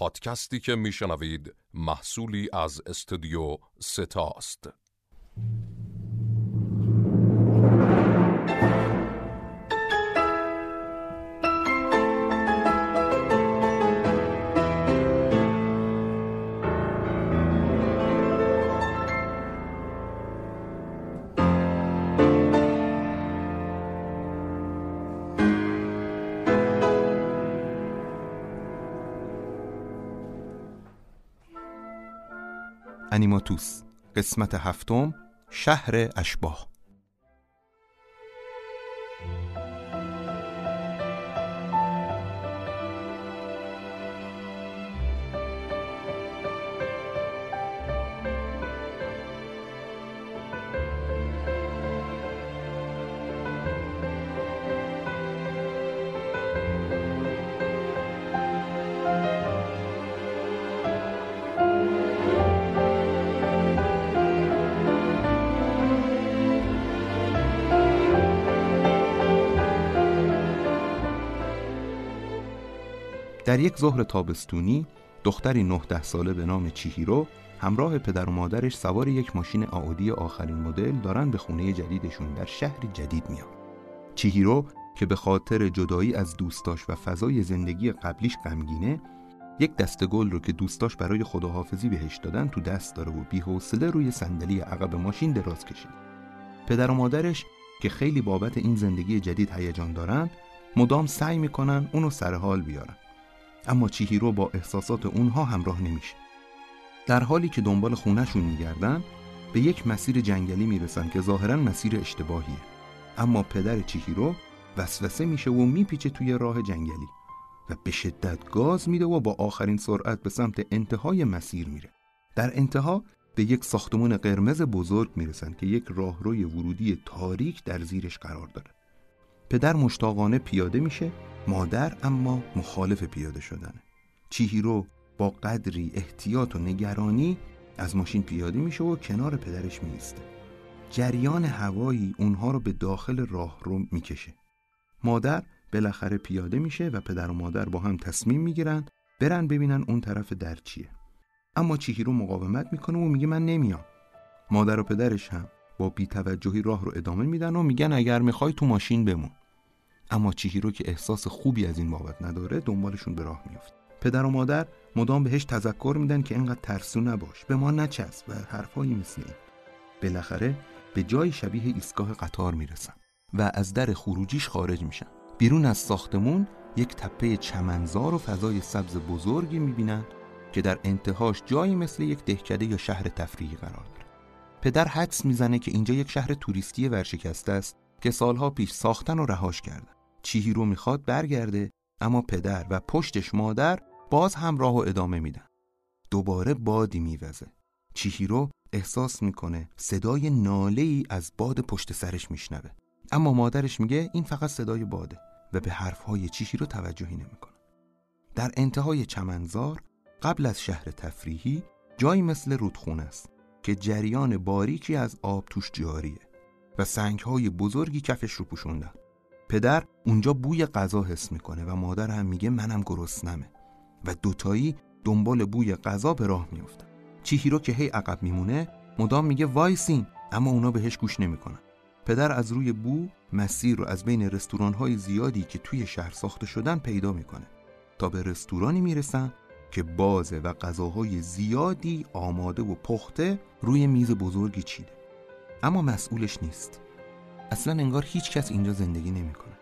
پادکستی که میشنوید محصولی از استودیو ستاست قسمت هفتم شهر اشباه. در یک ظهر تابستونی دختری 19 ساله به نام چیهیرو همراه پدر و مادرش سوار یک ماشین آودی آخرین مدل دارن به خونه جدیدشون در شهری جدید میان. چیهیرو که به خاطر جدایی از دوستاش و فضای زندگی قبلیش غمگینه یک دسته گل رو که دوستاش برای خداحافظی بهش دادن تو دست داره و بی‌حوصله روی صندلی عقب ماشین دراز کشید. پدر و مادرش که خیلی بابت این زندگی جدید هیجان دارن مدام سعی می‌کنن اونو سر حال بیارن اما چیهیرو با احساسات اونها همراه نمیشه. در حالی که دنبال خونهشون میگردن به یک مسیر جنگلی می‌رسن که ظاهرا مسیر اشتباهیه. اما پدر چیهیرو وسوسه میشه و میپیچه توی راه جنگلی و به شدت گاز میده و با آخرین سرعت به سمت انتهای مسیر میره. در انتها به یک ساختمان قرمز بزرگ می‌رسن که یک راهروی ورودی تاریک در زیرش قرار داره. پدر مشتاقانه پیاده میشه مادر اما مخالف پیاده شدنه چیهیرو با قدری احتیاط و نگرانی از ماشین پیاده میشه و کنار پدرش میسته جریان هوایی اونها رو به داخل راه رو می‌کشه. مادر بالاخره پیاده میشه و پدر و مادر با هم تصمیم می‌گیرن برن ببینن اون طرف در چیه. اما چیهیرو مقاومت می‌کنه و میگه من نمیام. مادر و پدرش هم با بیتوجهی راه رو ادامه میدن و میگن اگر می‌خوای تو ماشین بمون. اما چیهیرو که احساس خوبی از این بابت نداره دنبالشون به راه میافت. پدر و مادر مدام بهش تذکر میدن که اینقدر ترسو نباش به ما نچسب و حرفایی مثل این. بالاخره به جای شبیه ایستگاه قطار می‌رسن و از در خروجیش خارج میشن. بیرون از ساختمون یک تپه چمنزار و فضای سبز بزرگی می‌بینن که در انتهاش جایی مثل یک دهکده یا شهر تفریحی قرار داره. پدر حدس می‌زنه که اینجا یک شهر توریستی ورشکسته است که سالها پیش ساختن و رهاش کردن. چیهیرو می‌خواد برگرده اما پدر و پشتش مادر باز هم راه و ادامه میدن. دوباره بادی میوزه. چیهیرو احساس می‌کنه صدای ناله ای از باد پشت سرش میشنوه. اما مادرش میگه این فقط صدای باده و به حرفهای چیهیرو توجهی نمی‌کنه. در انتهای چمنزار قبل از شهر تفریحی جایی مثل رودخونه است که جریان باریکی از آب توش جاریه و سنگهای بزرگی کفش رو پوشوندن پدر اونجا بوی غذا حس می‌کنه و مادر هم میگه منم گرسنمه. و دوتایی دنبال بوی غذا به راه میافتن. چیهیرو که هی عقب میمونه مدام میگه وایسین اما اونا بهش گوش نمی‌کنن. پدر از روی بو مسیر رو از بین رستوران های زیادی که توی شهر ساخته شدن پیدا می‌کنه. تا به رستورانی می‌رسن که بازه و غذاهای زیادی آماده و پخته روی میز بزرگی چیده. اما مسئولش نیست. اصلا انگار هیچ کس اینجا زندگی نمی‌کنه.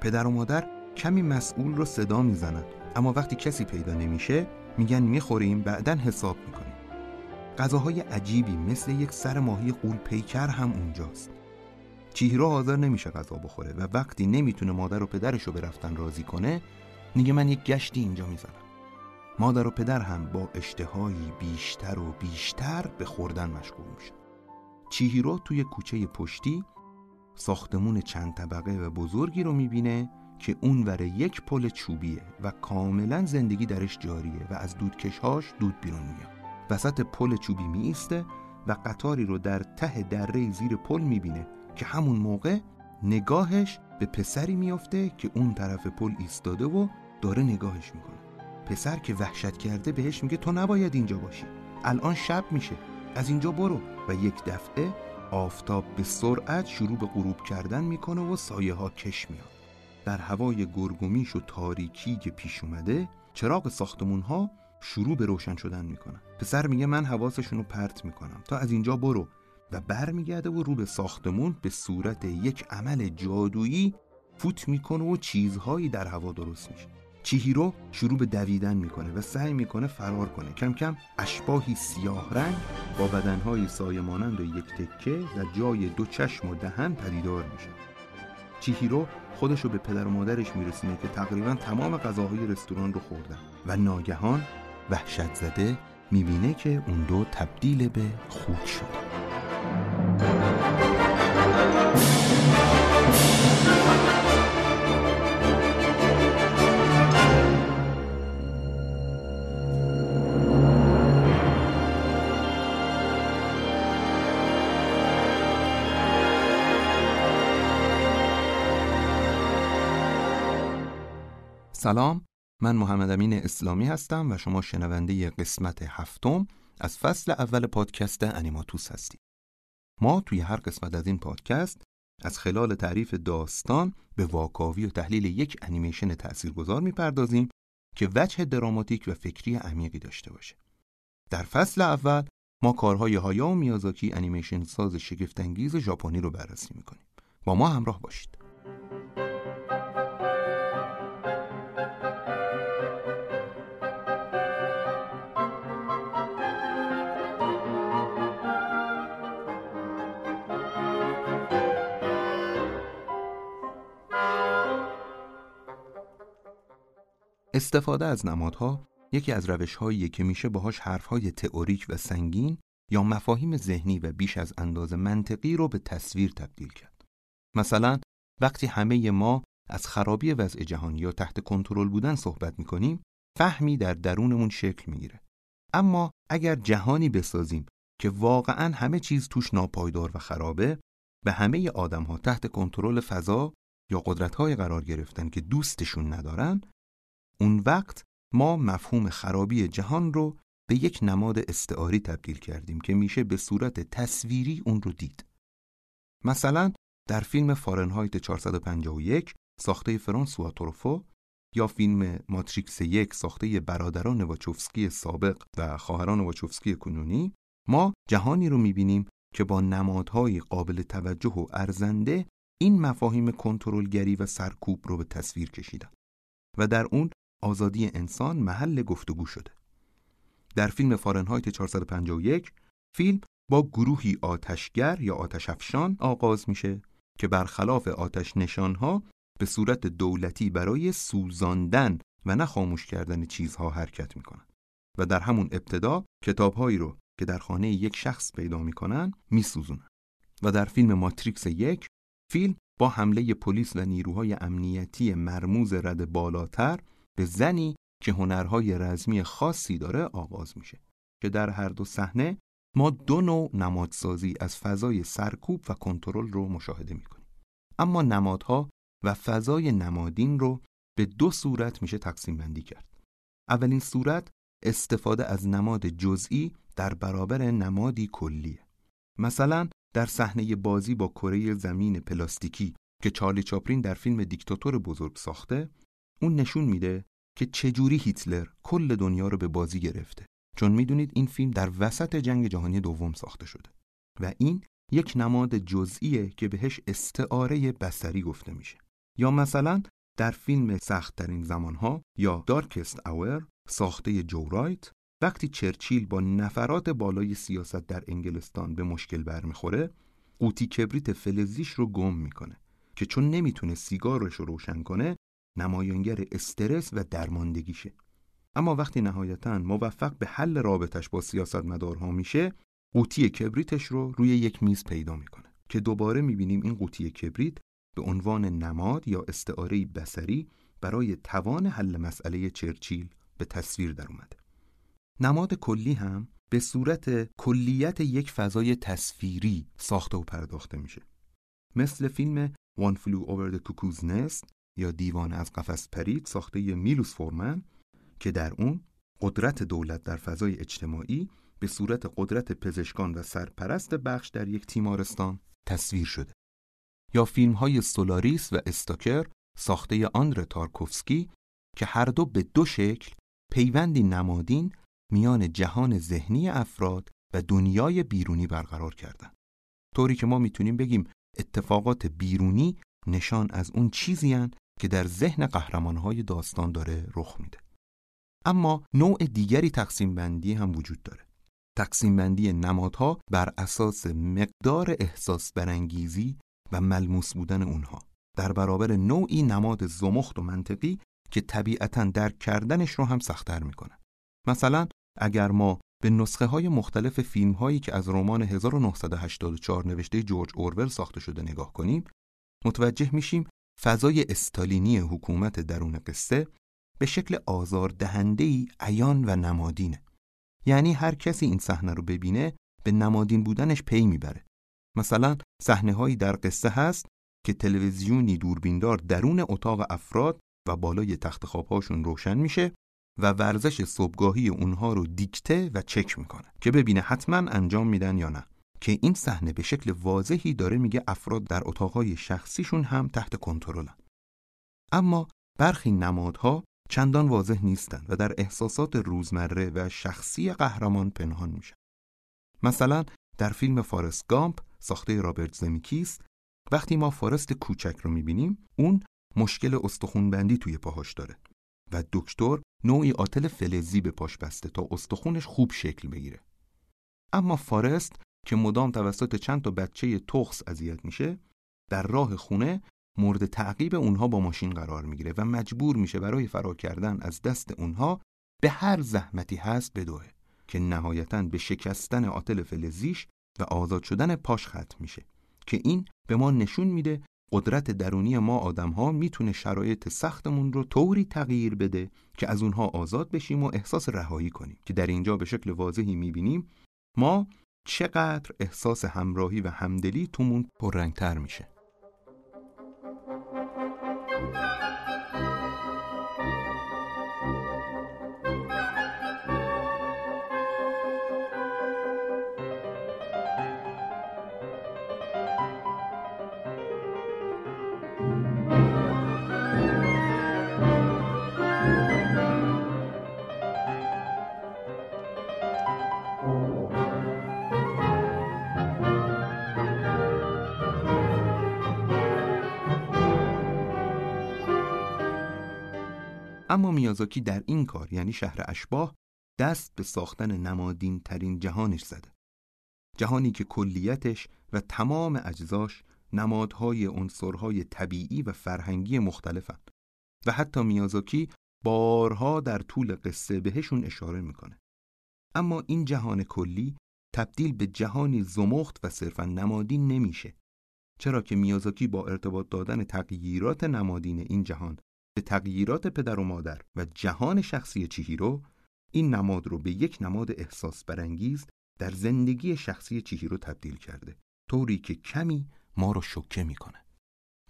پدر و مادر کمی مسئول رو صدا می‌زنن اما وقتی کسی پیدا نمیشه میگن می‌خوریم بعدا حساب می‌کنیم. غذاهای عجیبی مثل یک سر ماهی قول پیکر هم اونجاست. چیهرو حاضر نمیشه غذا بخوره و وقتی نمی‌تونه مادر و پدرش رو به رفتن راضی کنه میگه من یک گشتی اینجا می‌زنم. مادر و پدر هم با اشتهایی بیشتر و بیشتر به خوردن مشغول میشه چیهیرو توی کوچه پشتی ساختمون چند طبقه و بزرگی رو می‌بینه که اونور یک پل چوبیه و کاملا زندگی درش جاریه و از دودکشهاش دود بیرون میاد. وسط پل چوبی میسته و قطاری رو در ته دره زیر پل می‌بینه که همون موقع نگاهش به پسری میافته که اون طرف پل ایستاده و داره نگاهش می‌کنه. پسر که وحشت کرده بهش میگه تو نباید اینجا باشی. الان شب میشه. از اینجا برو و یک دفعه آفتاب به سرعت شروع به غروب کردن می‌کنه و سایه ها کش میاد در هوای گرگومیش و تاریکی که پیش اومده چراغ ساختمون ها شروع به روشن شدن می‌کنن پسر میگه من حواسشون رو پرت می‌کنم. تا از اینجا برو. و برمیگرده و رو به ساختمون به صورت یک عمل جادویی فوت می‌کنه و چیزهایی در هوا درست میشه. چیهیرو شروع به دویدن می‌کنه و سعی می‌کنه فرار کنه. کم کم اشباهی سیاه رنگ با بدنهای سایه مانند و یک تکه در جای دو چشم و دهن پدیدار میشه. چیهیرو خودش رو به پدر و مادرش میرسونه که تقریبا تمام غذاهای رستوران رو خوردن و ناگهان وحشت زده می‌بینه که اون دو تبدیل به خوک شد. سلام. من محمد امین اسلامی هستم و شما شنونده قسمت هفتم از فصل اول پادکست انیماتوس هستید. ما توی هر قسمت از این پادکست از خلال تعریف داستان به واکاوی و تحلیل یک انیمیشن تاثیرگذار می‌پردازیم که وجه دراماتیک و فکری عمیقی داشته باشه. در فصل اول ما کارهای هایا و میازاکی انیمیشن ساز شگفتانگیز ژاپنی رو بررسی می‌کنیم. با ما همراه باشید. استفاده از نمادها یکی از روشهایی که میشه باهاش حرفهای تئوریک و سنگین یا مفاهیم ذهنی و بیش از اندازه منطقی رو به تصویر تبدیل کرد. مثلا وقتی همه ما از خرابی وضع جهان یا تحت کنترل بودن صحبت می‌کنیم فهمی در درونمون شکل می‌گیره. اما اگر جهانی بسازیم که واقعا همه چیز توش ناپایدار و خرابه به همه آدم ها تحت کنترل فضا یا قدرت های قرار گرفتن که دوستشون ندارن اون وقت ما مفهوم خرابی جهان رو به یک نماد استعاری تبدیل کردیم که میشه به صورت تصویری اون رو دید. مثلا در فیلم فارنهایت 451 ساخته فرانسوا تروفو یا فیلم ماتریکس یک ساخته برادران واچوفسکی سابق و خواهران واچوفسکی کنونی ما جهانی رو می‌بینیم که با نمادهای قابل توجه و ارزنده این مفاهیم کنترلگری و سرکوب رو به تصویر کشیدن و در اون آزادی انسان محل گفتگو شده. در فیلم فارنهایت 451 فیلم با گروهی آتشگر یا آتش افشان آغاز میشه که برخلاف آتش نشانها به صورت دولتی برای سوزاندن و نه خاموش کردن چیزها حرکت می‌کنن و در همون ابتدا کتابهایی رو که در خانه یک شخص پیدا می‌کنن میسوزونن و در فیلم ماتریکس یک فیلم با حمله پلیس و نیروهای امنیتی مرموز رد بالاتر به زنی که هنرهای رزمی خاصی داره آغاز میشه. که در هر دو صحنه ما دو نوع نمادسازی از فضای سرکوب و کنترل رو مشاهده می‌کنیم. اما نمادها و فضای نمادین رو به دو صورت میشه تقسیم بندی کرد. اولین صورت استفاده از نماد جزئی در برابر نمادی کلیه. مثلا در صحنه بازی با کره زمین پلاستیکی که چارلی چاپرین در فیلم دیکتاتور بزرگ ساخته اون نشون میده که چجوری هیتلر کل دنیا رو به بازی گرفته. چون می‌دونید این فیلم در وسط جنگ جهانی دوم ساخته شده و این یک نماد جزئیه که بهش استعاره بسری گفته میشه. یا مثلا در فیلم سختترین زمانها یا دارکست اور ساخته جورایت وقتی چرچیل با نفرات بالای سیاست در انگلستان به مشکل برمیخوره قوطی کبریت فلزیش رو گم می‌کنه که چون نمی‌تونه سیگارش رو روشن کنه نمایانگر استرس و درماندگیشه. اما وقتی نهایتا موفق به حل رابطش با سیاستمدارها میشه قوطی کبریتش رو روی یک میز پیدا می‌کنه که دوباره می‌بینیم این قوطی کبریت به عنوان نماد یا استعاره بسری برای توان حل مسئله چرچیل به تصویر در اومده نماد کلی هم به صورت کلیت یک فضای تصویری ساخته و پرداخته میشه. مثل فیلم One Flew Over the Cuckoo's Nest یا دیوان از قفس پرید ساخته میلوس فورمن که در اون قدرت دولت در فضای اجتماعی به صورت قدرت پزشکان و سرپرست بخش در یک تیمارستان تصویر شده. یا فیلم های سولاریس و استاکر ساخته آندر تارکوفسکی که هر دو به دو شکل پیوندی نمادین میان جهان ذهنی افراد و دنیای بیرونی برقرار کردند. طوری که ما می‌تونیم بگیم اتفاقات بیرونی نشان از اون چیزی که در ذهن قهرمانهای داستان داره رخ میده. اما نوع دیگری تقسیم بندی هم وجود داره. تقسیم بندی نمادها بر اساس مقدار احساس برانگیزی و ملموس بودن اونها در برابر نوعی نماد زمخت و منطقی که طبیعتا درک کردنش رو هم سختتر می‌کنه. مثلا اگر ما به نسخه های مختلف فیلم هایی که از رمان 1984 نوشته جورج اورول ساخته شده نگاه کنیم متوجه میشیم فضای استالینی حکومت درون قصه به شکل آزار دهنده ای عیان و نمادینه. یعنی هر کسی این صحنه رو ببینه به نمادین بودنش پی می‌بره. مثلا صحنه هایی در قصه هست که تلویزیونی دوربیندار درون اتاق افراد و بالای تخت خوابهاشون روشن میشه و ورزش صبحگاهی اونها رو دیکته و چک می‌کنه که ببینه حتما انجام میدن یا نه. که این صحنه به شکل واضحی داره میگه افراد در اتاقهای شخصیشون هم تحت کنترلن. اما برخی نمادها چندان واضح نیستند و در احساسات روزمره و شخصی قهرمان پنهان میشن. مثلا در فیلم فارست گامپ ساخته رابرت زمیکیست وقتی ما فارست کوچک رو می‌بینیم اون مشکل استخونبندی توی پاهاش داره و دکتر نوعی آتل فلزی به پاش بسته تا استخونش خوب شکل بگیره. اما فارست که مدام توسط چند تا بچه تخس اذیت میشه در راه خونه مورد تعقیب اونها با ماشین قرار می‌گیره و مجبور میشه برای فرار کردن از دست اونها به هر زحمتی هست بدوه که نهایتا به شکستن آتل فلزیش و آزاد شدن پاش ختم میشه. که این به ما نشون میده قدرت درونی ما آدم ها می‌تونه شرایط سختمون رو طوری تغییر بده که از اونها آزاد بشیم و احساس رهایی کنیم. که در اینجا به شکل واضحی می‌بینیم ما چقدر احساس همراهی و همدلی تومون پررنگتر میشه. اما میازاکی در این کار یعنی شهر اشباه دست به ساختن نمادین ترین جهانش زده. جهانی که کلیتش و تمام اجزاش نمادهای عنصرهای طبیعی و فرهنگی مختلفند و حتی میازاکی بارها در طول قصه بهشون اشاره می‌کنه. اما این جهان کلی تبدیل به جهانی زمخت و صرفا نمادین نمیشه. چرا که میازاکی با ارتباط دادن تغییرات نمادین این جهان به تغییرات پدر و مادر و جهان شخصی چیهیرو این نماد رو به یک نماد احساس برانگیز در زندگی شخصی چیهیرو تبدیل کرده طوری که کمی ما رو شوکه می‌کنه.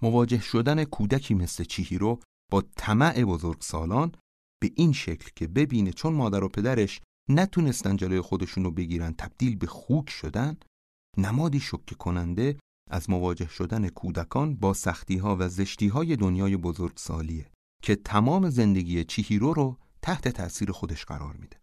مواجه شدن کودکی مثل چیهیرو با طمع بزرگ سالان به این شکل که ببینه چون مادر و پدرش نتونستن جلوی خودشونو بگیرن تبدیل به خوک شدن نمادی شوکه کننده از مواجه شدن کودکان با سختی ها و زشتی های دنیای بزرگسالیه که تمام زندگی چیهیرو رو تحت تأثیر خودش قرار میده.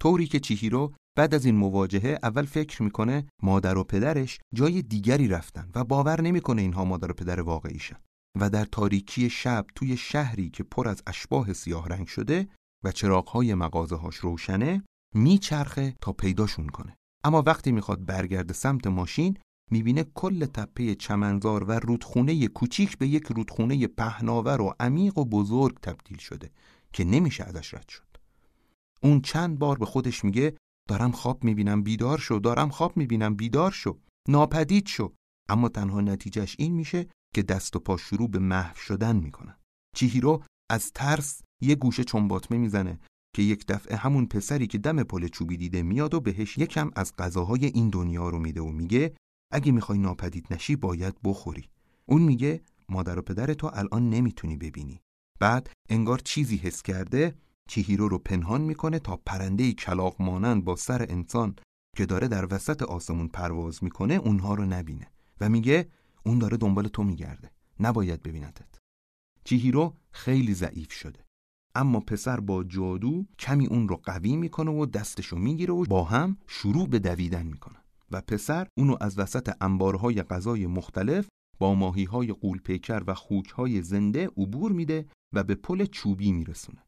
طوری که چیهیرو بعد از این مواجهه اول فکر می‌کنه مادر و پدرش جای دیگری رفتن و باور نمی‌کنه اینها مادر و پدر واقعیشن و در تاریکی شب توی شهری که پر از اشباه سیاه رنگ شده و چراغهای مغازه هاش روشنه میچرخه تا پیداشون کنه. اما وقتی می‌خواد برگرده سمت ماشین می‌بینه کل تپه چمنزار و رودخونه کوچیک به یک رودخونه پهناور و عمیق و بزرگ تبدیل شده که نمیشه ازش رد شد. اون چند بار به خودش میگه دارم خواب می‌بینم بیدار شو دارم خواب می‌بینم بیدار شو ناپدید شو. اما تنها نتیجهش این میشه که دست و پا شروع به محو شدن می‌کنن. چیهیرو از ترس یه گوشه چنباتمه می‌زنه که یک دفعه همون پسری که دم پل چوبی دیده میاد و بهش یکم از غذاهای این دنیا رو میده و میگه اگه می‌خوای ناپدید نشی باید بخوری. اون میگه مادر و پدر تو الان نمی‌تونی ببینی. بعد انگار چیزی حس کرده چیهیرو رو پنهان می‌کنه تا پرنده کلاق مانند با سر انسان که داره در وسط آسمون پرواز می‌کنه اونها رو نبینه. و میگه اون داره دنبال تو میگرده. نباید ببیندت چیهیرو خیلی ضعیف شده. اما پسر با جادو کمی اون رو قوی می‌کنه و دستشو می‌گیره و با هم شروع به دویدن می‌کنه و پسر اونو از وسط انبارهای غذای مختلف با ماهی های قولپیکر و خوک های زنده عبور میده و به پل چوبی میرسونه.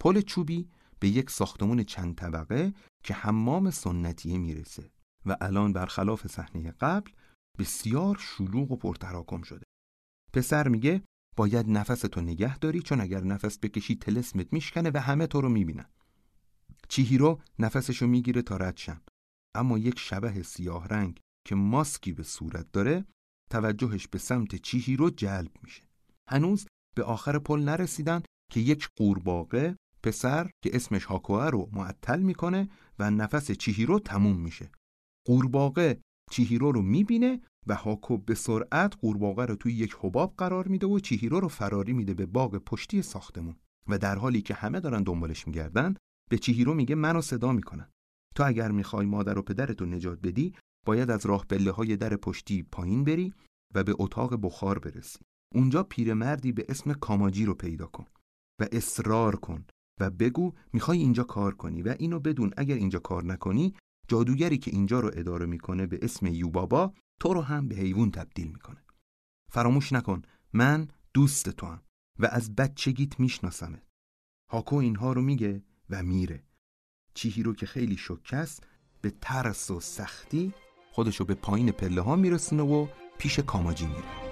پل چوبی به یک ساختمون چند طبقه که حمام سنتیه می‌رسه و الان برخلاف صحنه قبل بسیار شلوغ و پرتراکم شده. پسر میگه باید نفستو نگه داری چون اگر نفس بکشی تلسمت میشکنه و همه تو رو می‌بینن. چیهیرو نفسشو می‌گیره تا رد شن. اما یک شبه سیاه رنگ که ماسکی به صورت داره توجهش به سمت چیهیرو جلب میشه. هنوز به آخر پل نرسیدن که یک قورباغه پسر که اسمش هاکوه رو معطل می‌کنه و نفس چیهیرو تموم میشه. قورباغه چیهیرو رو می‌بینه و هاکو به سرعت قورباغه رو توی یک حباب قرار میده و چیهیرو رو فراری میده به باغ پشتی ساختمون و در حالی که همه دارن دنبالش میگردن به چیهیرو میگه منو صدا می‌کنن تو اگر می‌خوای مادر و پدرتو نجات بدی باید از راه پله های در پشتی پایین بری و به اتاق بخار برسی. اونجا پیرمردی به اسم کاماجی رو پیدا کن و اصرار کن و بگو می‌خوای اینجا کار کنی و اینو بدون اگر اینجا کار نکنی جادوگری که اینجا رو اداره می‌کنه به اسم یوبابا تو رو هم به حیوان تبدیل می‌کنه. فراموش نکن من دوست تو هم و از بچگیت میشناسمت. هاکو اینها رو میگه و میره. چیهی که خیلی شکست به ترس و سختی خودشو به پایین پله ها میرسونه و پیش کاماجی میره.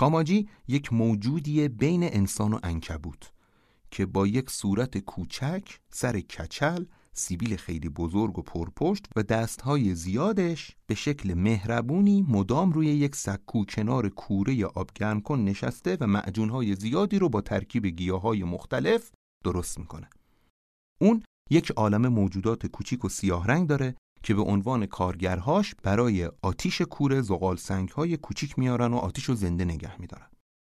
کاماجی یک موجودی بین انسان و انکبوت که با یک صورت کوچک، سر کچل، سیبیل خیلی بزرگ و پرپشت و دستهای زیادش به شکل مهربونی مدام روی یک سکو کنار کوره یا آبگرم کن نشسته و معجونهای زیادی رو با ترکیب گیاهای مختلف درست می‌کنه. اون یک عالم موجودات کوچیک و سیاه رنگ داره که به عنوان کارگرهاش برای آتیش کوره زغال سنگ های کوچیک میارن و آتیش رو زنده نگه میدارن.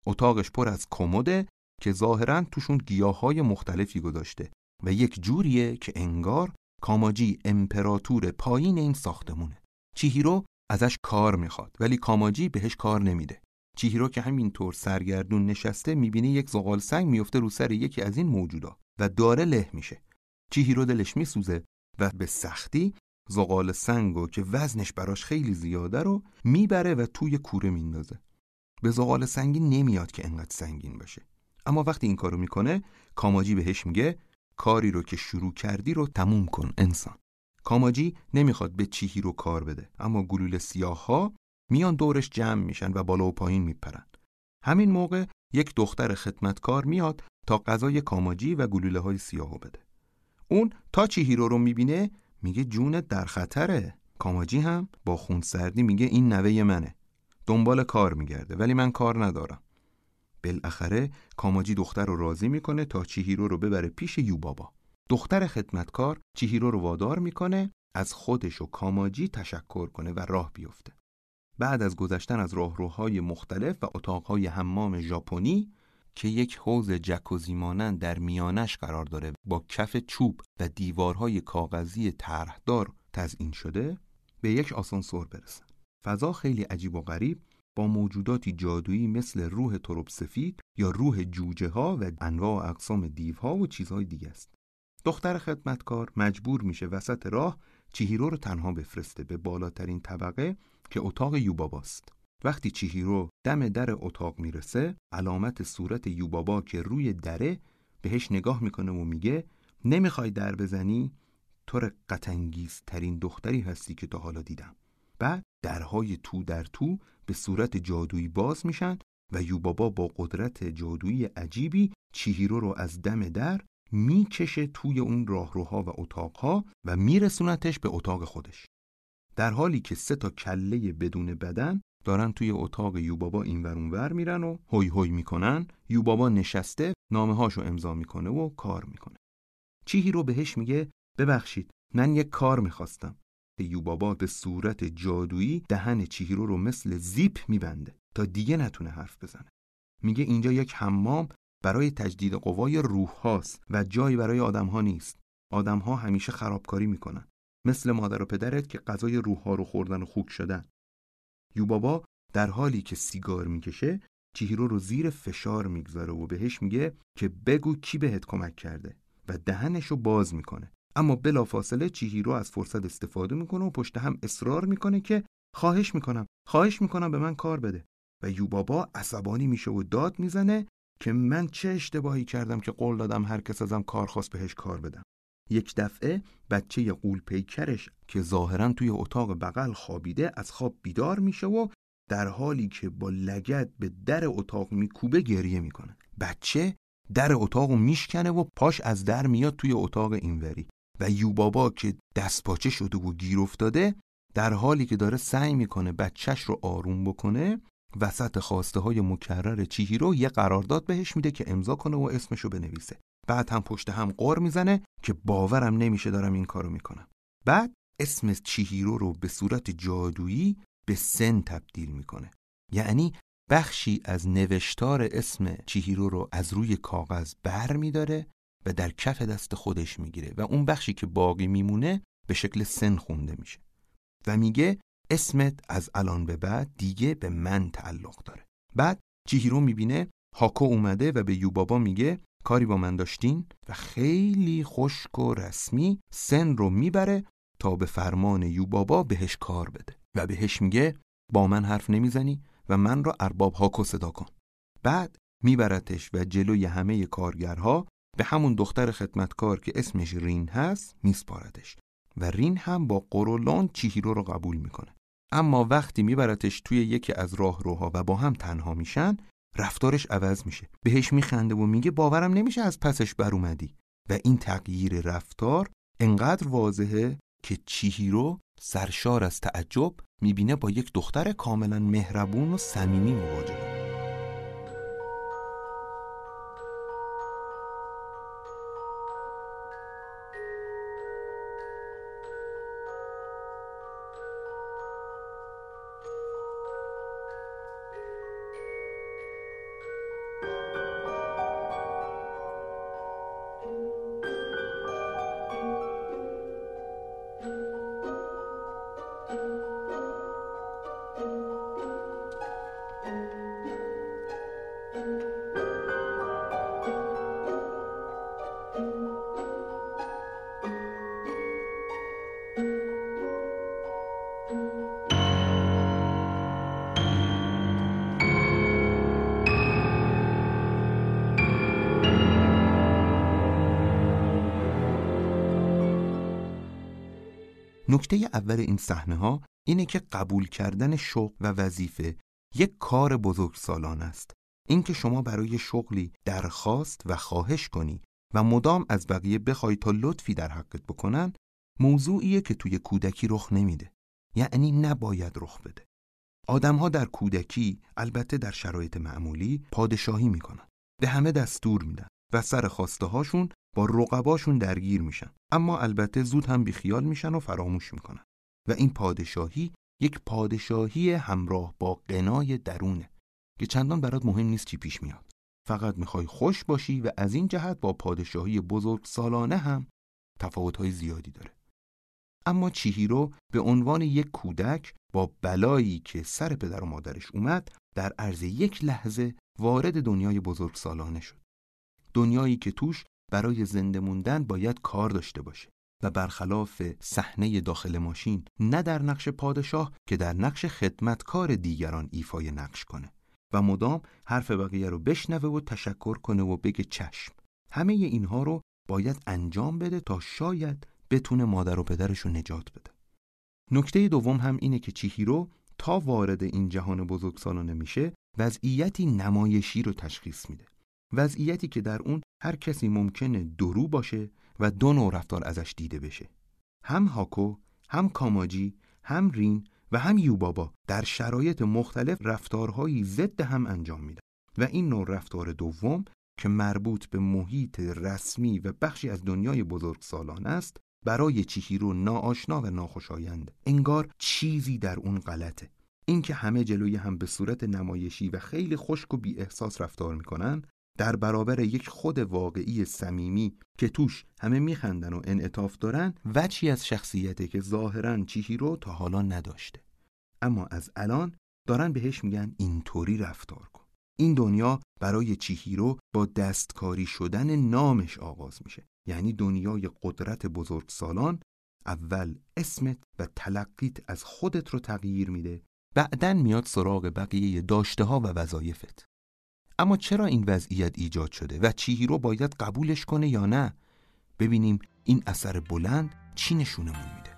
اتاقش پر از کمده که ظاهرا توشون گیاه های مختلفی گذاشته و یک جوریه که انگار کاماجی امپراتور پایین این ساختمونه. چیهیرو ازش کار می‌خواد ولی کاماجی بهش کار نمیده. چیهیرو که همینطور سرگردون نشسته می‌بینه یک زغال سنگ میفته رو سر یکی از این موجودا و داره له میشه. چیهیرو دلش میسوزه و به سختی زغال سنگو که وزنش براش خیلی زیاده رو می‌بره و توی کوره میندازه. به زغال سنگی نمیاد که انقدر سنگین باشه. اما وقتی این کارو می‌کنه کاماجی بهش میگه کاری رو که شروع کردی رو تموم کن انسان. کاماجی نمی‌خواد به چیهی رو کار بده اما گلوله سیاه ها میان دورش جمع میشن و بالا و پایین میپرن. همین موقع یک دختر خدمتکار میاد تا غذای کاماجی و گلوله های سیاهو بده. اون تا چیهیرو رو می‌بینه میگه جونت در خطره. کاماجی هم با خونسردی میگه این نوه منه. دنبال کار میگرده ولی من کار ندارم. بالاخره کاماجی دختر رو راضی می‌کنه تا چیهیرو رو ببره پیش یوبابا دختر خدمتکار چیهیرو رو وادار می‌کنه از خودش و کاماجی تشکر کنه و راه بیفته. بعد از گذشتن از راهروهای مختلف و اتاقهای حمام ژاپنی که یک حوز جکوزی مانند در میانش قرار داره با کف چوب و دیوارهای کاغذی طرحدار تزئین شده به یک آسانسور برسن فضا خیلی عجیب و غریب با موجوداتی جادویی مثل روح تروب سفید یا روح جوجه ها و انواع و اقسام دیوها و چیزهای دیگه است. دختر خدمتکار مجبور میشه وسط راه چیهیرو رو تنها بفرسته به بالاترین طبقه که اتاق یوباباست. وقتی چیهیرو دم در اتاق می‌رسه علامت صورت یوبابا که روی دره بهش نگاه می‌کنه و میگه نمی‌خوای در بزنی؟ تو رقتانگیز ترین دختری هستی که تا حالا دیدم. بعد درهای تو در تو به صورت جادویی باز میشن و یوبابا با قدرت جادویی عجیبی چیهیرو رو از دم در می‌کشه توی اون راهروها و اتاقها و میرسونتش به اتاق خودش. در حالی که سه تا کله بدون بدن دارن توی اتاق یوبابا این ور میرن و هوی هوی می‌کنن. یوبابا نشسته نامه هاشو امضا می‌کنه و کار می‌کنه. چیهیرو بهش میگه ببخشید من یک کار می‌خواستم. یوبابا به صورت جادویی دهن چیهیرو رو مثل زیپ میبنده تا دیگه نتونه حرف بزنه. میگه اینجا یک حمام برای تجدید قوای روح هاست و جایی برای آدم ها نیست. آدم ها همیشه خرابکاری می‌کنن. مثل مادر و پدرت که غذای روح ها رو خوردن و خوک شدن. یوبابا در حالی که سیگار می‌کشه چیهیرو رو زیر فشار می‌گذاره و بهش میگه که بگو کی بهت کمک کرده و دهنش رو باز می‌کنه. اما بلافاصله چیهیرو از فرصت استفاده می‌کنه و پشت هم اصرار می‌کنه که خواهش می‌کنم خواهش می‌کنم به من کار بده. و یوبابا عصبانی میشه و داد می‌زنه که من چه اشتباهی کردم که قول دادم هر کس ازم کار خواست بهش کار بدم. یک دفعه بچه قول پیکرش که ظاهرا توی اتاق بغل خوابیده از خواب بیدار میشه و در حالی که با لگت به در اتاق میکوبه گریه می‌کنه. بچه در اتاق میشکنه و پاش از در میاد توی اتاق اینوری. و یوبابا که دستپاچه شده و گیر افتاده در حالی که داره سعی می‌کنه بچهش رو آروم بکنه وسط خواسته های مکرر چیهیرو یه قرارداد بهش میده که امضا کنه و اسمشو بنویسه. بعد هم پشت هم قر می‌زنه که باورم نمیشه دارم این کارو می‌کنم. بعد اسم چیهیرو رو به صورت جادویی به سن تبدیل می‌کنه. یعنی بخشی از نوشتار اسم چیهیرو رو از روی کاغذ بر میداره و در کف دست خودش می‌گیره و اون بخشی که باقی میمونه به شکل سن خونده میشه. و میگه اسمت از الان به بعد دیگه به من تعلق داره. بعد چیهیرو می‌بینه هاکو اومده و به یوبابا میگه کاری با من داشتین و خیلی خشک و رسمی سن رو می‌بره تا به فرمان یوبابا بهش کار بده و بهش میگه با من حرف نمی‌زنی و من را ارباب هاکو صدا کن. بعد میبرتش و جلوی همه کارگرها به همون دختر خدمتکار که اسمش رین هست میسپاردش و رین هم با قرولان چیهیرو رو قبول می‌کنه. اما وقتی میبرتش توی یکی از راهروها و با هم تنها میشن رفتارش عوض میشه. بهش میخنده و میگه باورم نمیشه از پسش بر اومدی. و این تغییر رفتار انقدر واضحه که چیهیرو سرشار از تعجب می‌بینه با یک دختر کاملا مهربون و صمیمی مواجهه نکته اول این صحنه ها اینه که قبول کردن شغل و وظیفه یک کار بزرگ سالان است. اینکه شما برای شغلی درخواست و خواهش کنی و مدام از بقیه بخوای تا لطفی در حقت بکنن موضوعیه که توی کودکی رخ نمیده. یعنی نباید رخ بده. آدمها در کودکی البته در شرایط معمولی پادشاهی می‌کنن. به همه دستور میدن و سر خواسته هاشون با رقباشون درگیر میشن. اما البته زود هم بیخیال میشن و فراموش می‌کنن. و این پادشاهی یک پادشاهی همراه با قنای درونه که چندان برات مهم نیست چی پیش میاد. فقط می‌خوای خوش باشی و از این جهت با پادشاهی بزرگ سالانه هم تفاوتهای زیادی داره. اما چیهیرو به عنوان یک کودک با بلایی که سر پدر و مادرش اومد در عرض یک لحظه وارد دنیای بزرگ سالانه شد. دنیایی که توش برای زنده موندن باید کار داشته باشه و برخلاف صحنه داخل ماشین نه در نقش پادشاه که در نقش خدمتکار دیگران ایفای نقش کنه و مدام حرف بقیه رو بشنوه و تشکر کنه و بگه چشم. همه اینها رو باید انجام بده تا شاید بتونه مادر و پدرش رو نجات بده. نکته دوم هم اینه که چیهیرو تا وارد این جهان بزرگسالانه میشه وضعیتی نمایشی رو تشخیص میده. وضعیتی که در اون هر کسی ممکنه درو باشه و دو نوع رفتار ازش دیده بشه. هم هاکو هم کاماجی هم رین و هم یوبابا در شرایط مختلف رفتارهایی ضد هم انجام میدن. و این نوع رفتار دوم که مربوط به محیط رسمی و بخشی از دنیای بزرگ سالان است برای چیهیرو ناآشنا و ناخوشایند. انگار چیزی در اون غلطه. اینکه همه جلوی هم به صورت نمایشی و خیلی خشک و بی احساس رفتار می‌کنن در برابر یک خود واقعی صمیمی که توش همه میخندن و انعطاف دارن وچی از شخصیته که ظاهرا چیهیرو تا حالا نداشته. اما از الان دارن بهش میگن اینطوری رفتار کن. این دنیا برای چیهیرو با دستکاری شدن نامش آغاز میشه. یعنی دنیای قدرت بزرگ سالان اول اسمت و تلقیت از خودت رو تغییر میده بعدن میاد سراغ بقیه داشته ها و وظایفت. اما چرا این وضعیت ایجاد شده و چیهیرو باید قبولش کنه یا نه؟ ببینیم این اثر بلند چی نشونمون میده.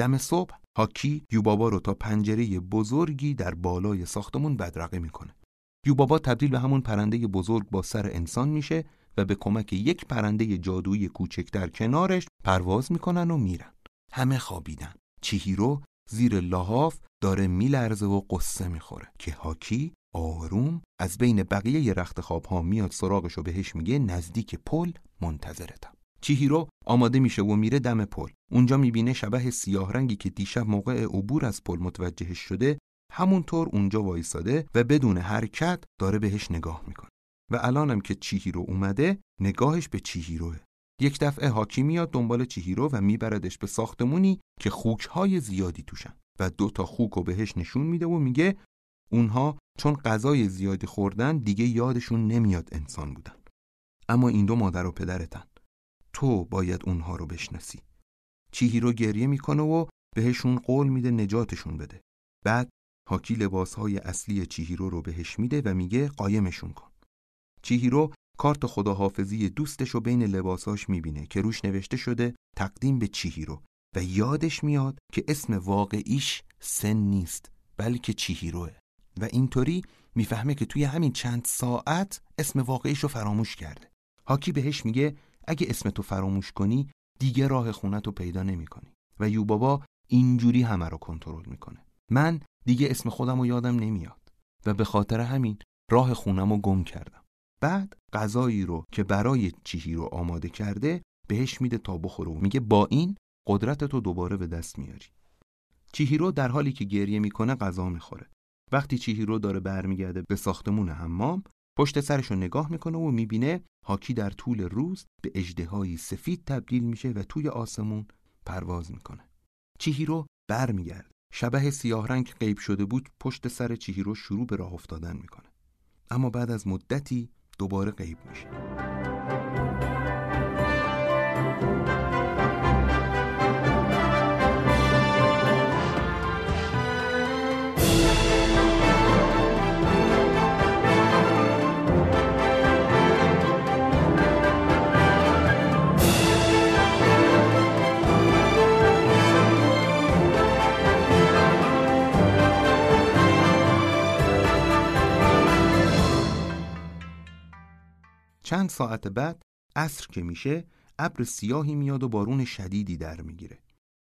دم صبح هاکی یوبابا رو تا پنجره بزرگی در بالای ساختمون بدرقه می‌کنه. یوبابا تبدیل به همون پرنده بزرگ با سر انسان میشه و به کمک یک پرنده جادویی کوچک در کنارش پرواز می‌کنن و میرن. همه خوابیدن. چیهیرو زیر لحاف داره میلرزه و قصه می‌خوره که هاکی آروم از بین بقیه رخت خواب ها میاد سراغش و بهش میگه نزدیک پل منتظرتم. چیهیرو آماده میشه و میره دم پل. اونجا می‌بینه شبه سیاه رنگی که دیشب موقع عبور از پل متوجهش شده همونطور اونجا وایساده و بدون حرکت داره بهش نگاه می‌کنه. و الانم که چیهیرو اومده نگاهش به چیهیروه. یک دفعه حاکی میاد دنبال چیهیرو و میبردش به ساختمونی که خوکهای زیادی توشن و دو تا خوک رو بهش نشون میده و میگه اونها چون غذای زیادی خوردن دیگه یادشون نمیاد انسان بودن. اما این دو مادر و پدرتن. تو باید اونها رو بشناسی. چیهیرو گریه می‌کنه و بهشون قول میده نجاتشون بده. بعد هاکی لباسهای اصلی چیهیرو رو بهش میده و میگه قایمشون کن. چیهیرو کارت خداحافظی دوستش رو بین لباساش می‌بینه که روش نوشته شده تقدیم به چیهیرو و یادش میاد که اسم واقعیش سن نیست بلکه چیهیروه و اینطوری می‌فهمه که توی همین چند ساعت اسم واقعیش رو فراموش کرده. هاکی بهش میگه اگه اسمتو فراموش کنی دیگه راه خونت رو پیدا نمی‌کنی و یوبابا اینجوری همه رو کنترل می‌کنه. من دیگه اسم خودم رو یادم نمیاد و به خاطر همین راه خونم رو گم کردم. بعد غذایی رو که برای چیهی رو آماده کرده بهش میده تا بخوره و میگه با این قدرت تو دوباره به دست میاری. چیهیرو در حالی که گریه می‌کنه غذا می‌خوره. وقتی چیهیرو داره برمیگرده به ساختمون حمام پشت سرش رو نگاه می‌کنه و می‌بینه هاکی در طول روز به اجدهایی سفید تبدیل میشه و توی آسمون پرواز می‌کنه. چیهیرو برمیگرده. شبه سیاه رنگ غیب شده بود پشت سر چیهیرو شروع به راه افتادن می‌کنه. اما بعد از مدتی دوباره غیب میشه. چند ساعت بعد عصر که میشه ابر سیاهی میاد و بارون شدیدی در می‌گیره.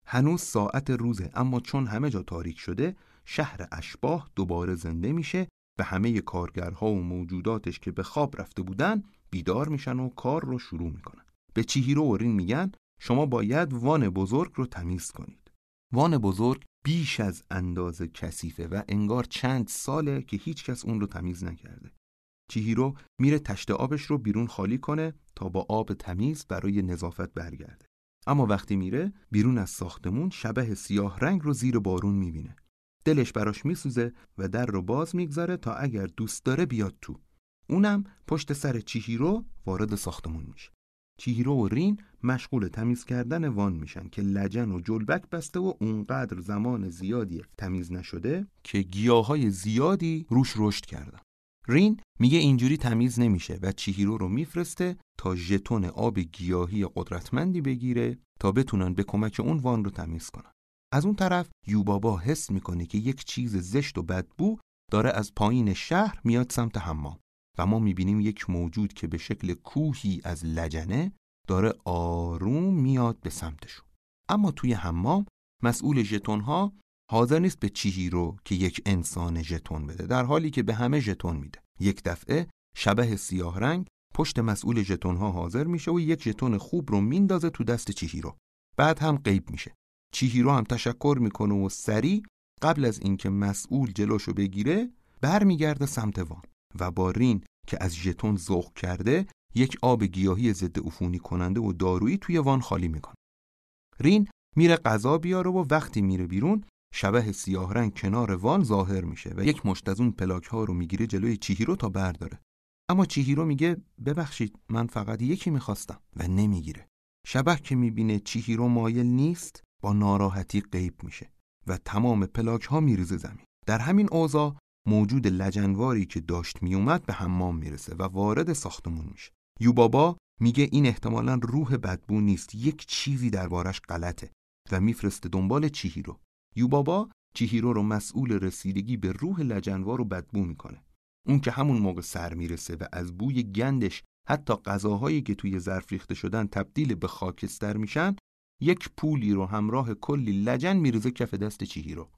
هنوز ساعت روزه اما چون همه جا تاریک شده شهر اشباه دوباره زنده میشه و همه کارگرها و موجوداتش که به خواب رفته بودن بیدار میشن و کار رو شروع می‌کنن. به چیهیرو و رین میگن شما باید وان بزرگ رو تمیز کنید. وان بزرگ بیش از اندازه کثیفه و انگار چند ساله که هیچ کس اون رو تمیز نکرده. چیهیرو میره تشت آبش رو بیرون خالی کنه تا با آب تمیز برای نظافت برگرده. اما وقتی میره بیرون از ساختمون شبه سیاه رنگ رو زیر بارون می‌بینه. دلش براش میسوزه و در رو باز می‌گذاره تا اگر دوست داره بیاد تو. اونم پشت سر چیهیرو وارد ساختمون میشه. چیهیرو و رین مشغول تمیز کردن وان میشن که لجن و جلبک بسته و اونقدر زمان زیادی تمیز نشده که گیاهای زیادی روش رشد کردن. رین میگه اینجوری تمیز نمیشه و چیهیرو رو میفرسته تا ژتون آب گیاهی قدرتمندی بگیره تا بتونن به کمک اون وان رو تمیز کنن. از اون طرف یوبابا حس می‌کنه که یک چیز زشت و بدبو داره از پایین شهر میاد سمت حمام و ما می‌بینیم یک موجود که به شکل کوهی از لجنه داره آروم میاد به سمتشون. اما توی حمام مسئول ژتون ها حاضر نیست به چیهیرو که یک انسان ژتون بده در حالی که به همه ژتون میده. یک دفعه شبه سیاه رنگ پشت مسئول ژتون ها حاضر میشه و یک ژتون خوب رو میندازه تو دست چیهیرو بعد هم غیب میشه. چیهیرو هم تشکر می‌کنه و سری قبل از اینکه مسئول جلوشو بگیره برمیگرده سمت وان و با رین که از ژتون ذوق کرده یک آب گیاهی ضد عفونی کننده و دارویی توی وان خالی می‌کنه. رین میره غذا بیاره و وقتی میره بیرون شبه سیاه رنگ کنار وان ظاهر میشه و یک مشت از اون پلاک ها رو می‌گیره جلوی چیهیرو تا برداره. اما چیهیرو میگه ببخشید من فقط یکی می‌خواستم. و نمی‌گیره. شبه که می‌بینه چیهیرو مایل نیست با ناراحتی غیب میشه و تمام پلاک ها میریزه زمین. در همین اوضاع موجود لجنواری که داشت میومد به حمام می‌رسه و وارد ساختمون میشه. یوبابا میگه این احتمالا روح بدبو نیست یک چیزی دربارش غلطه و میفرسته دنبال چیهیرو یوبابا چیهیرو رو مسئول رسیدگی به روح لجنوار رو بدبو می‌کنه. اون که همون موقع سر می‌رسه و از بوی گندش حتی غذاهایی که توی ظرف ریخته شدن تبدیل به خاکستر میشن یک پولی رو همراه کلی لجن میریزه کف دست چیهیرو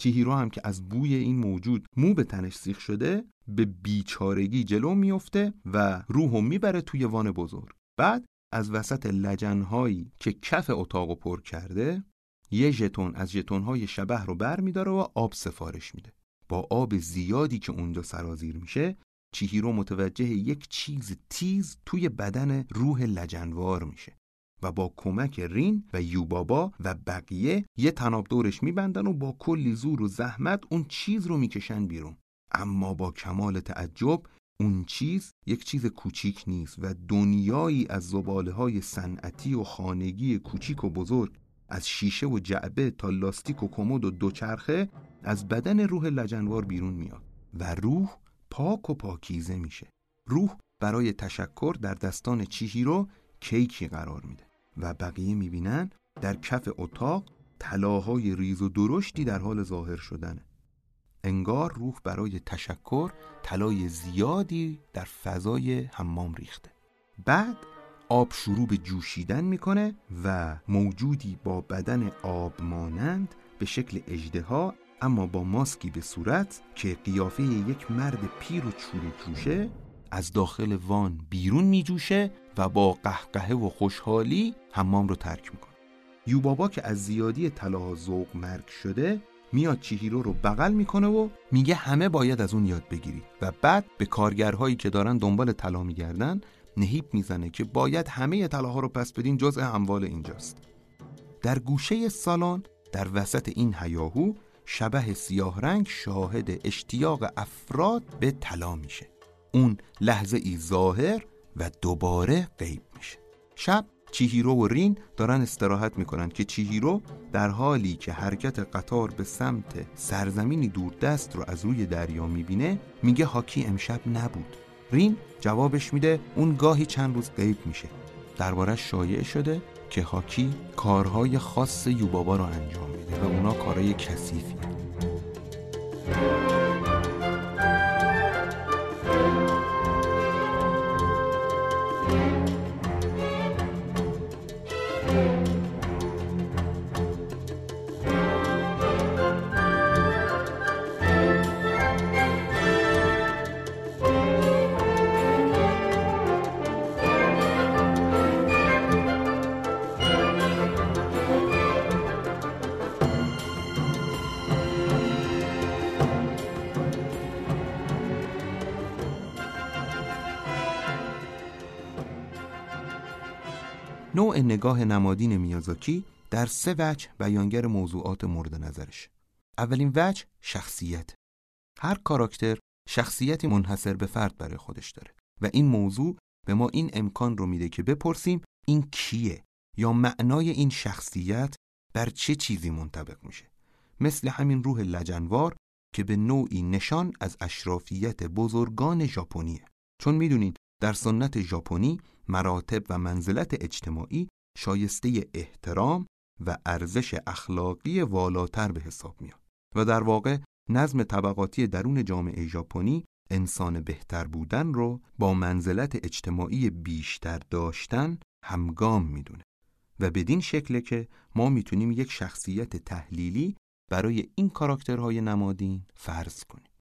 چیهیرو هم که از بوی این موجود مو به تنش سیخ شده به بیچارگی جلو میفته و روحو می‌بره توی وان بزرگ. بعد از وسط لجنهایی که کف اتاقو پر کرده یه ژتون از ژتونهای شبه رو بر میداره و آب سفارش میده. با آب زیادی که اونجا سرازیر میشه چیهیرو متوجه یک چیز تیز توی بدن روح لجنوار میشه و با کمک رین و یوبابا و بقیه یه تناب دورش میبندن و با کلی زور و زحمت اون چیز رو می‌کشن بیرون. اما با کمال تعجب اون چیز یک چیز کوچیک نیست و دنیایی از زباله های صنعتی و خانگی کوچیک و بزرگ از شیشه و جعبه تا لاستیک و کمد و دوچرخه از بدن روح لجنوار بیرون میاد و روح پاک و پاکیزه میشه. روح برای تشکر در دستان چیهیرو کیکی قرار میده و بقیه می‌بینن در کف اتاق طلاهای ریز و درشتی در حال ظاهر شدنه. انگار روح برای تشکر طلای زیادی در فضای حمام ریخته. بعد آب شروع به جوشیدن می‌کنه و موجودی با بدن آب مانند به شکل اجدها اما با ماسکی به صورت که قیافه یک مرد پیر و چوره جوشه از داخل وان بیرون میجوشه و با قهقهه و خوشحالی حمام رو ترک می‌کنه. یوبابا که از زیادی طلاها ذوق مرگ شده میاد چیهیرو رو بغل می‌کنه و میگه همه باید از اون یاد بگیرید و بعد به کارگرهایی که دارن دنبال طلا میگردن نهیب می‌زنه که باید همه طلاها رو پس بدین جزء اموال اینجاست. در گوشه سالن در وسط این هیاهو شبه سیاه رنگ شاهد اشتیاق افراد به طلا میشه. اون لحظه ای ظاهر و دوباره غیب میشه. شب چیهیرو و رین دارن استراحت می‌کنن که چیهیرو در حالی که حرکت قطار به سمت سرزمینی دوردست رو از روی دریا می‌بینه میگه هاکی امشب نبود. رین جوابش میده. اون گاهی چند روز غیب میشه. دربارش شایع شده که هاکی کارهای خاص یوبابا رو انجام میده و اونا کارهای کثیفی. نگاه نمادین میازاکی در سه وجه بیانگر موضوعات مورد نظرش. اولین وجه شخصیت. هر کاراکتر شخصیتی منحصر به فرد برای خودش داره و این موضوع به ما این امکان رو میده که بپرسیم این کیه یا معنای این شخصیت بر چه چیزی منطبق میشه. مثل همین روح لجنوار که به نوعی نشان از اشرافیت بزرگان ژاپنیه. چون می‌دونید در سنت ژاپنی مراتب و منزلت اجتماعی شایسته احترام و ارزش اخلاقی والاتر به حساب میاد. و در واقع نظم طبقاتی درون جامعه ژاپنی انسان بهتر بودن رو با منزلت اجتماعی بیشتر داشتن همگام می‌دونه. و بدین شکله که ما می‌تونیم یک شخصیت تحلیلی برای این کاراکترهای نمادین فرض کنیم.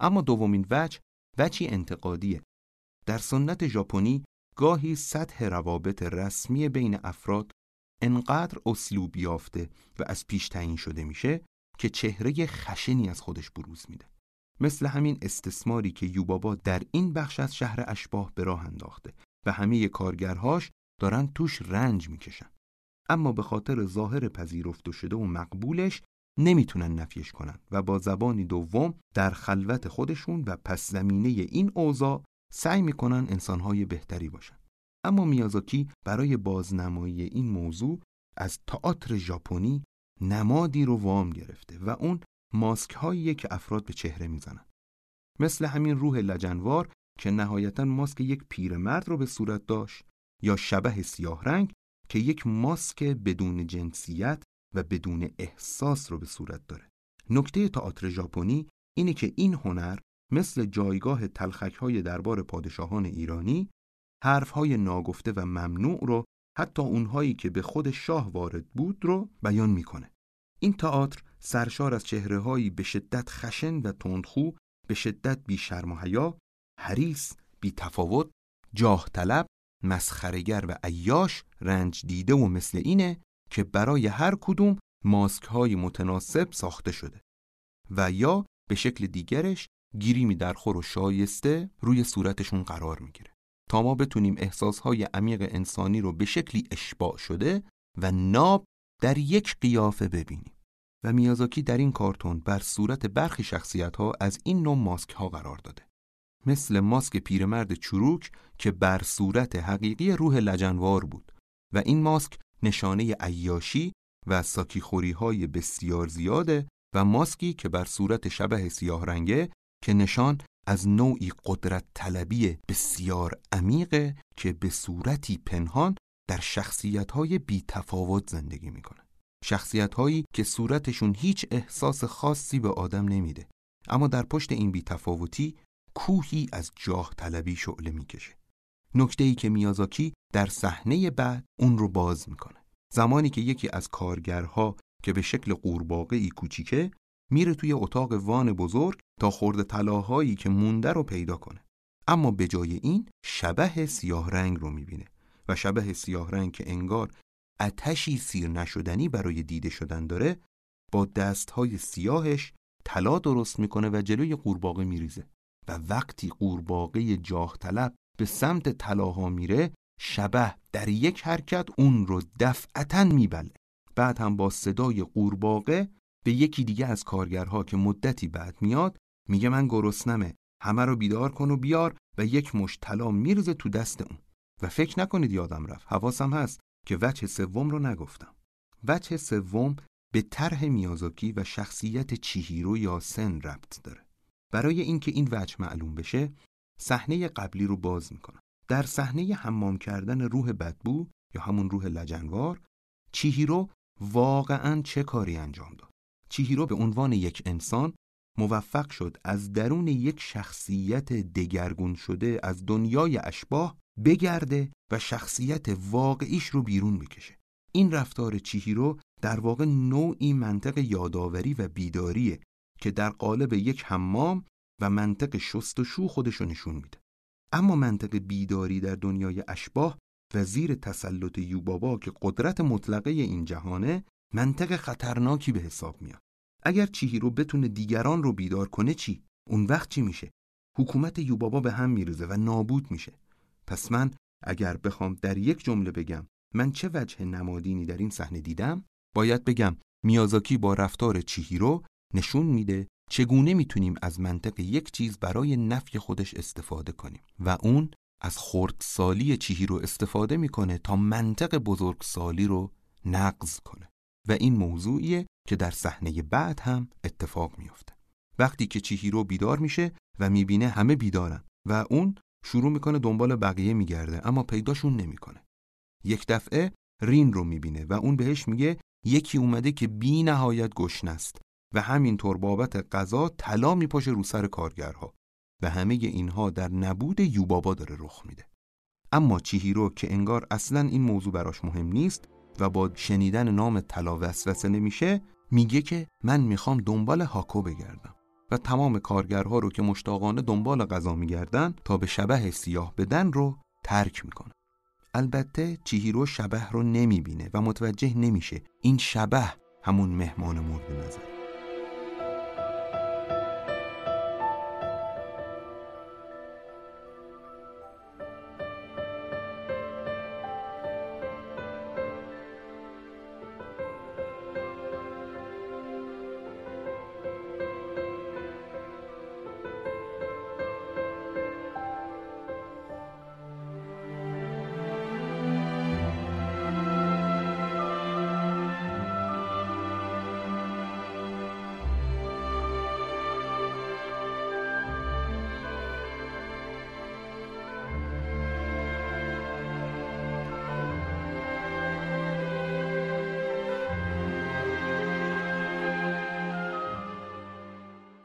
اما دومین وجه وجهی انتقادیه. در سنت ژاپنی گاهی سطح روابط رسمی بین افراد انقدر اسلوب یافته و از پیش تعیین شده میشه که چهره خشنی از خودش بروز میده. مثل همین استثماری که یوبابا در این بخش از شهر اشباه به راه انداخته و همه کارگرهاش دارن توش رنج می‌کشن. اما به خاطر ظاهر پذیرفته شده و مقبولش نمی‌تونن نفیش کنن و با زبانی دوم در خلوت خودشون و پس زمینه این اوضاع سعی می‌کنن انسانهای بهتری باشن. اما میازاکی برای بازنمایی این موضوع از تئاتر ژاپنی نمادی رو وام گرفته و اون ماسک هایی که افراد به چهره می‌زنن. مثل همین روح لجنوار که نهایتا ماسک یک پیرمرد رو به صورت داشت یا شبه سیاه رنگ که یک ماسک بدون جنسیت و بدون احساس رو به صورت داره. نکته تئاتر ژاپنی اینه که این هنر مثل جایگاه تلخک های دربار پادشاهان ایرانی حرف های ناگفته و ممنوع رو حتی اونهایی که به خود شاه وارد بود رو بیان می‌کنه. این تئاتر سرشار از چهره هایی به شدت خشن و تندخو به شدت بی شرم و حیا حریص بی تفاوت جاه طلب مسخرگر و عیاش رنج دیده و مثل اینه که برای هر کدوم ماسک های متناسب ساخته شده و یا به شکل دیگرش گیریمی در خور و شایسته روی صورتشون قرار می‌گیره. تا ما بتونیم احساسهای عمیق انسانی رو به شکلی اشباع شده و ناب در یک قیافه ببینیم. و میازاکی در این کارتون بر صورت برخی شخصیت ها از این نوع ماسک ها قرار داده. مثل ماسک پیرمرد چروک که بر صورت حقیقی روح لجنوار بود و این ماسک نشانه عیاشی و ساکیخوری های بسیار زیاده و ماسکی که بر صورت شبه سیاه رنگه که نشان از نوعی قدرت طلبی بسیار عمیقه که به صورتی پنهان در شخصیت های بی تفاوت زندگی می‌کنه شخصیت هایی که صورتشون هیچ احساس خاصی به آدم نمیده اما در پشت این بی تفاوتی کوهی از جاه طلبی شعله می‌کشه. نکته ای که میازاکی در صحنه بعد اون رو باز می‌کنه. زمانی که یکی از کارگرها که به شکل قورباغه کوچیکه میره توی اتاق وان بزرگ تا خورده طلاهایی که مونده رو پیدا کنه. اما به جای این شبه سیاه رنگ رو می‌بینه و شبه سیاه رنگ که انگار اتشی سیر نشدنی برای دیده شدن داره با دستهای سیاهش طلا درست می‌کنه و جلوی قورباغه میریزه و وقتی قورباغه جاه طلب به سمت طلاها میره شبه در یک حرکت اون رو دفعتا میبله. بعد هم با صدای قورباغه به یکی دیگه از کارگرها که مدتی بعد میاد میگه من گرسنمه همه رو بیدار کن و بیار و یک مش طلا میرزه تو دست اون. و فکر نکنید یادم رفت حواسم هست که وجه سوم رو نگفتم. وجه سوم به طرح میازاکی و شخصیت چیهیرو یا سن ربط داره. برای اینکه این وجه معلوم بشه صحنه قبلی رو باز می‌کنم. در صحنه حمام کردن روح بدبو یا همون روح لجنوار چیهیرو واقعا چه کاری انجام داد؟ چیهیرو به عنوان یک انسان موفق شد از درون یک شخصیت دگرگون شده از دنیای اشباه بگرده و شخصیت واقعیش رو بیرون بکشه. این رفتار چیهیرو در واقع نوعی منطق یادآوری و بیداریه که در قالب یک حمام و منطق شست و شو خودشو نشون میده. اما منطق بیداری در دنیای اشباه و زیر تسلط یوبابا که قدرت مطلقه این جهانه منطق خطرناکی به حساب میاد. اگر چیهیرو بتونه دیگران رو بیدار کنه چی؟ اون وقت چی میشه؟ حکومت یوبابا به هم میرزه و نابود میشه. پس من اگر بخوام در یک جمله بگم من چه وجه نمادینی در این صحنه دیدم باید بگم میازاکی با رفتار چیهیرو نشون میده چگونه می‌تونیم از منطق یک چیز برای نفی خودش استفاده کنیم و اون از خردسالی چیهیرو استفاده می‌کنه تا منطق بزرگسالی رو نقض کنه. و این موضوعیه که در صحنه بعد هم اتفاق میفته وقتی که چیهیرو بیدار میشه و می‌بینه همه بیدارن و اون شروع می‌کنه دنبال بقیه میگرده اما پیداشون نمی‌کنه. یک دفعه رین رو می‌بینه و اون بهش میگه یکی اومده که بی نهایت گشنه است و همینطور بابت غذا طلا میپاشه رو سر کارگرها و همه اینها در نبود یوبابا داره رخ میده. اما چیهیرو که انگار اصلا این موضوع براش مهم نیست و با شنیدن نام طلا وسوسه نمیشه میگه که من می‌خوام دنبال هاکو بگردم و تمام کارگرها رو که مشتاقانه دنبال غذا میگردن تا به شبه سیاه بدن رو ترک می‌کنه البته چیهیرو شبه رو نمی‌بینه و متوجه نمیشه. این شبه همون مهمان مورد نظر.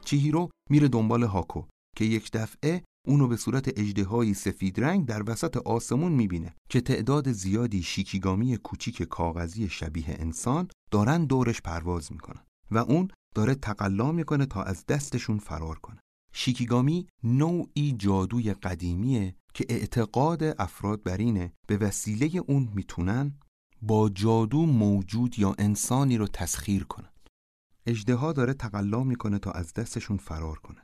چیهیرو میره دنبال هاکو که یک دفعه اونو به صورت اجدهایی سفید رنگ در وسط آسمون می‌بینه که تعداد زیادی شیکیگامی کوچیک کاغذی شبیه انسان دارن دورش پرواز می‌کنن و اون داره تقلا می‌کنه تا از دستشون فرار کنه. شیکیگامی نوعی جادوی قدیمیه که اعتقاد افراد بر اینه به وسیله اون می‌تونن با جادو موجود یا انسانی رو تسخیر کنن. اجدها داره تقلا می‌کنه تا از دستشون فرار کنه.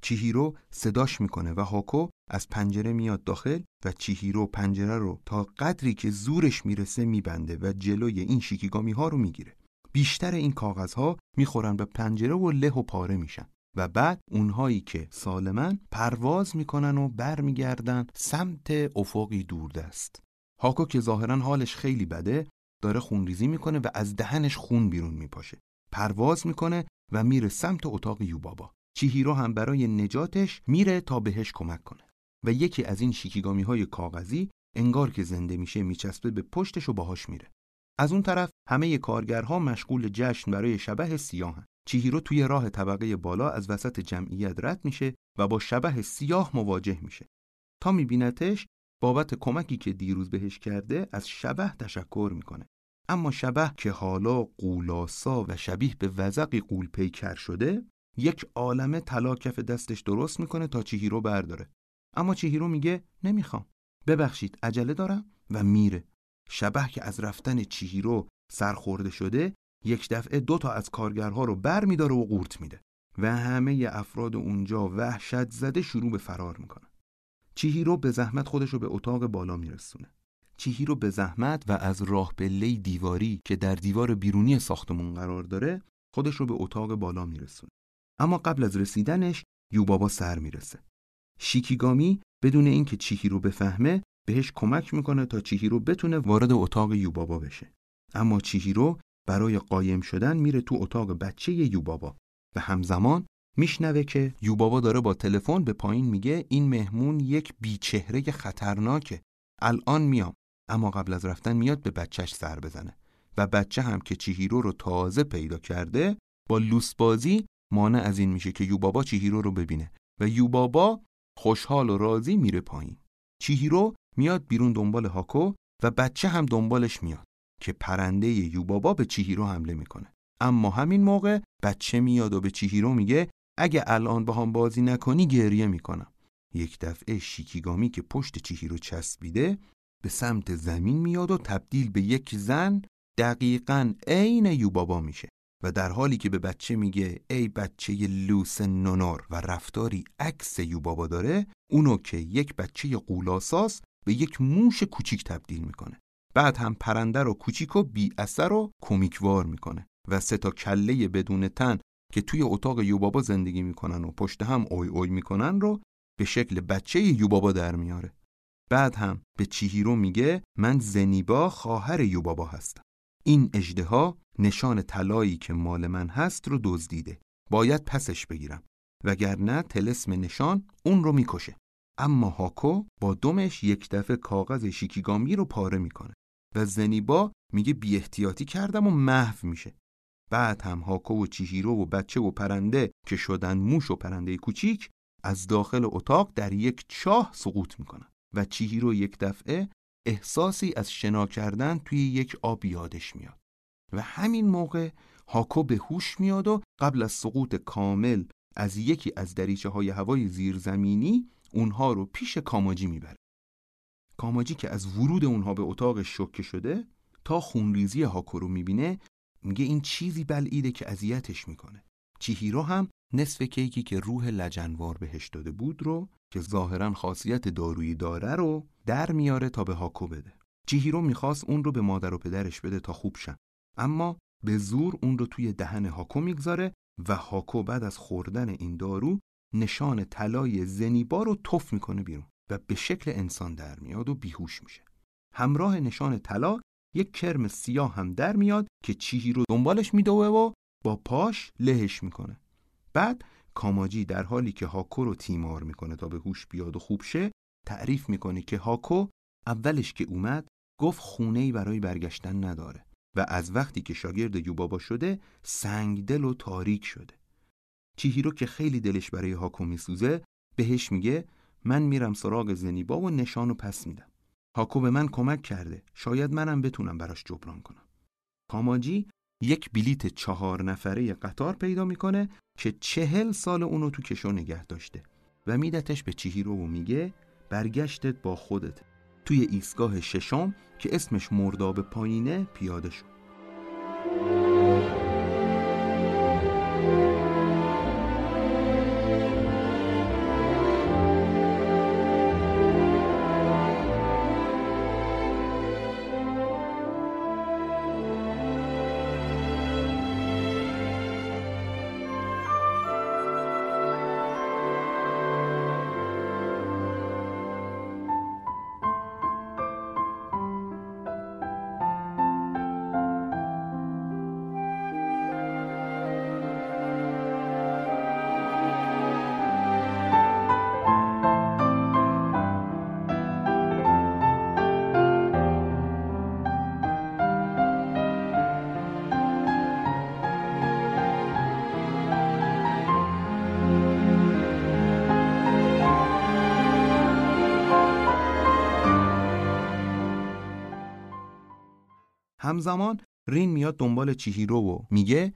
چیهیرو صداش می‌کنه و هاکو از پنجره میاد داخل و چیهیرو پنجره رو تا قدری که زورش می‌رسه میبنده و جلوی این شیکیگامی ها رو می‌گیره. بیشتر این کاغذها می‌خورن به پنجره و له و پاره میشن و بعد اونهایی که سالمن پرواز می‌کنن و برمیگردن سمت افقی دوردست. هاکو که ظاهرا حالش خیلی بده داره خونریزی می‌کنه و از دهنش خون بیرون میپاشه. پرواز می‌کنه و میره سمت اتاق یوبابا. چیهیرو هم برای نجاتش میره تا بهش کمک کنه. و یکی از این شیکیگامی های کاغذی انگار که زنده میشه میچسبه به پشتش و باهاش میره. از اون طرف همه کارگرها مشغول جشن برای شبه سیاهن. چیهیرو توی راه طبقه بالا از وسط جمعیت رد میشه و با شبه سیاه مواجه میشه. تا میبینتش بابت کمکی که دیروز بهش کرده از شبه تشکر می‌کنه. اما شبه که حالا قولاسا و شبیه به وزقی قول پیکر شده یک عالمه طلا کف دستش درست می‌کنه تا چیهیرو برداره. اما چیهیرو میگه نمی‌خوام. ببخشید عجله دارم و میره. شبه که از رفتن چیهیرو سرخورده شده یک دفعه دو تا از کارگرها رو بر میداره و قورت میده. و همه افراد اونجا وحشت زده شروع به فرار می‌کنن. چیهیرو به زحمت خودش رو به اتاق بالا میرسونه. چیهی رو به زحمت و از راه پله دیواری که در دیوار بیرونی ساختمون قرار داره خودش رو به اتاق بالا میرسونه. اما قبل از رسیدنش یوبابا سر می‌رسه. شیکیگامی بدون اینکه چیهی رو بفهمه بهش کمک می‌کنه تا چیهی رو بتونه وارد اتاق یوبابا بشه. اما چیهی رو برای قایم شدن میره تو اتاق بچه یوبابا و همزمان میشنوه که یوبابا داره با تلفن به پایین میگه این مهمون یک بیچهره خطرناکه. الان میام. اما قبل از رفتن میاد به بچهش سر بزنه و بچه هم که چیهیرو رو تازه پیدا کرده با لوس بازی مانع از این میشه که یوبابا چیهیرو رو ببینه و یوبابا خوشحال و راضی میره پایین. چیهیرو میاد بیرون دنبال هاکو و بچه هم دنبالش میاد که پرنده یوبابا به چیهیرو حمله می‌کنه. اما همین موقع بچه میاد و به چیهیرو میگه اگه الان با هم بازی نکنی گریه می‌کنم. یک دفعه شیکیگامی که پشت چیهیرو چسبیده به سمت زمین میاد و تبدیل به یک زن دقیقا عین یوبابا میشه و در حالی که به بچه میگه ای بچه لوس نونور و رفتاری عکس یوبابا داره اونو که یک بچه قولاساس به یک موش کوچیک تبدیل می‌کنه. بعد هم پرنده رو کوچیک و بی اثر و کمیکوار می‌کنه و سه تا کله بدون تن که توی اتاق یوبابا زندگی می‌کنن و پشت هم اوی اوی می‌کنن رو به شکل بچه یوبابا در میاره. بعد هم به چیهیرو میگه من زنیبا خواهر یوبابا هستم. این اجدها نشان طلایی که مال من هست رو دزدیده. باید پسش بگیرم. وگرنه تلسم نشان اون رو می‌کشه. اما هاکو با دمش یک دفعه کاغذ شیکیگامی رو پاره می‌کنه و زنیبا میگه بی احتیاطی کردم و محو میشه. بعد هم هاکو و چیهیرو و بچه و پرنده که شدن موش و پرنده کوچیک از داخل اتاق در یک چاه سقوط می‌کنن. و چیهیرو یک دفعه احساسی از شنا کردن توی یک آب یادش میاد. و همین موقع هاکو به هوش میاد و قبل از سقوط کامل از یکی از دریچه های هوای زیرزمینی اونها رو پیش کاماجی می‌بره. کاماجی که از ورود اونها به اتاق شوکه شده تا خونریزی هاکو رو می‌بینه میگه این چیزی بلعیده که اذیتش می‌کنه. چیهیرو هم نصف کیکی که روح لجنوار بهش داده بود رو که ظاهرا خاصیت دارویی داره رو در میاره تا به هاکو بده. چیهیرو می‌خواست اون رو به مادر و پدرش بده تا خوب شن. اما به زور اون رو توی دهن هاکو می‌گذاره و هاکو بعد از خوردن این دارو نشان طلای زنیبا رو تف می‌کنه بیرون و به شکل انسان در میاد و بیهوش میشه. همراه نشان طلا یک کرم سیاه هم در میاد که چیهی رو دنبالش میدوه و با پاش لهش می‌کنه. بعد کاماجی در حالی که هاکو رو تیمار می‌کنه تا به هوش بیاد و خوب شه تعریف می‌کنه که هاکو اولش که اومد گفت خونه ای برای برگشتن نداره و از وقتی که شاگرد یوبابا شده سنگدل و تاریک شده. چیهیرو که خیلی دلش برای هاکو میسوزه بهش میگه من میرم سراغ زنیبا و نشانو پس میدم. هاکو به من کمک کرده. شاید منم بتونم براش جبران کنم. کاماجی یک بلیت چهار نفره قطار پیدا می‌کنه که چهل سال اونو تو کشو نگه داشته و میدتش به چیهیرو و میگه برگشتت با خودت. توی ایستگاه ششم که اسمش مرداب پایینه پیاده شد همزمان رین میاد دنبال چیهیرو و میگه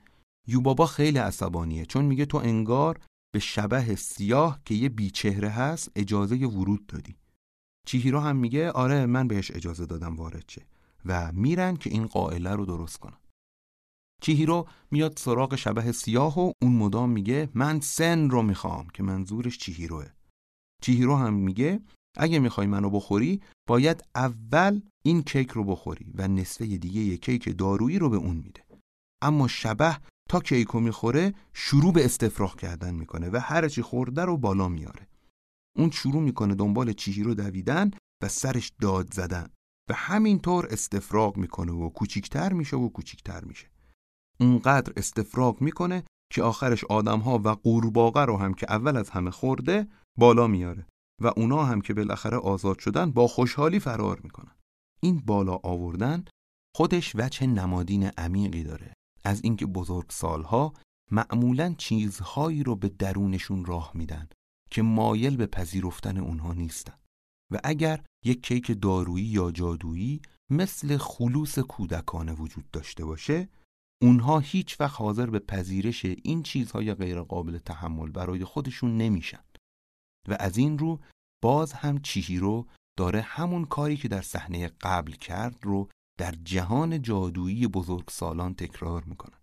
یوبابا خیلی عصبانیه چون میگه تو انگار به شبه سیاه که یه بیچهره هست اجازه ورود دادی. چیهیرو هم میگه آره من بهش اجازه دادم وارد شه. و میرن که این قائله رو درست کنن. چیهیرو میاد سراغ شبه سیاه و اون مدام میگه من سن رو می‌خوام که منظورش چیهیروه. چیهیرو هم میگه اگه می‌خوای منو بخوری باید اول این کیک رو بخوری و نصفه دیگه یه کیک دارویی رو به اون میده. اما شبه تا کیکو می‌خوره شروع به استفراغ کردن می‌کنه و هر چی خورده رو بالا میاره. اون شروع می‌کنه دنبال چیهی رو دویدن و سرش داد زدن. و همینطور استفراغ می‌کنه و کوچیکتر میشه و کوچیکتر میشه. اونقدر استفراغ می‌کنه که آخرش آدمها و قورباغه رو هم که اول از همه خورده بالا میاره. و اونا هم که بالاخره آزاد شدن با خوشحالی فرار می‌کنن. این بالا آوردن خودش وجه نمادین عمیقی داره. از اینکه بزرگ سالها معمولا چیزهایی رو به درونشون راه میدن که مایل به پذیرفتن اونها نیستن. و اگر یک کیک دارویی یا جادویی مثل خلوص کودکانه وجود داشته باشه اونها هیچ وقت حاضر به پذیرش این چیزهای غیرقابل تحمل برای خودشون نمیشن. و از این رو باز هم چیهیرو داره همون کاری که در صحنه قبل کرد رو در جهان جادویی بزرگ سالان تکرار می‌کنه.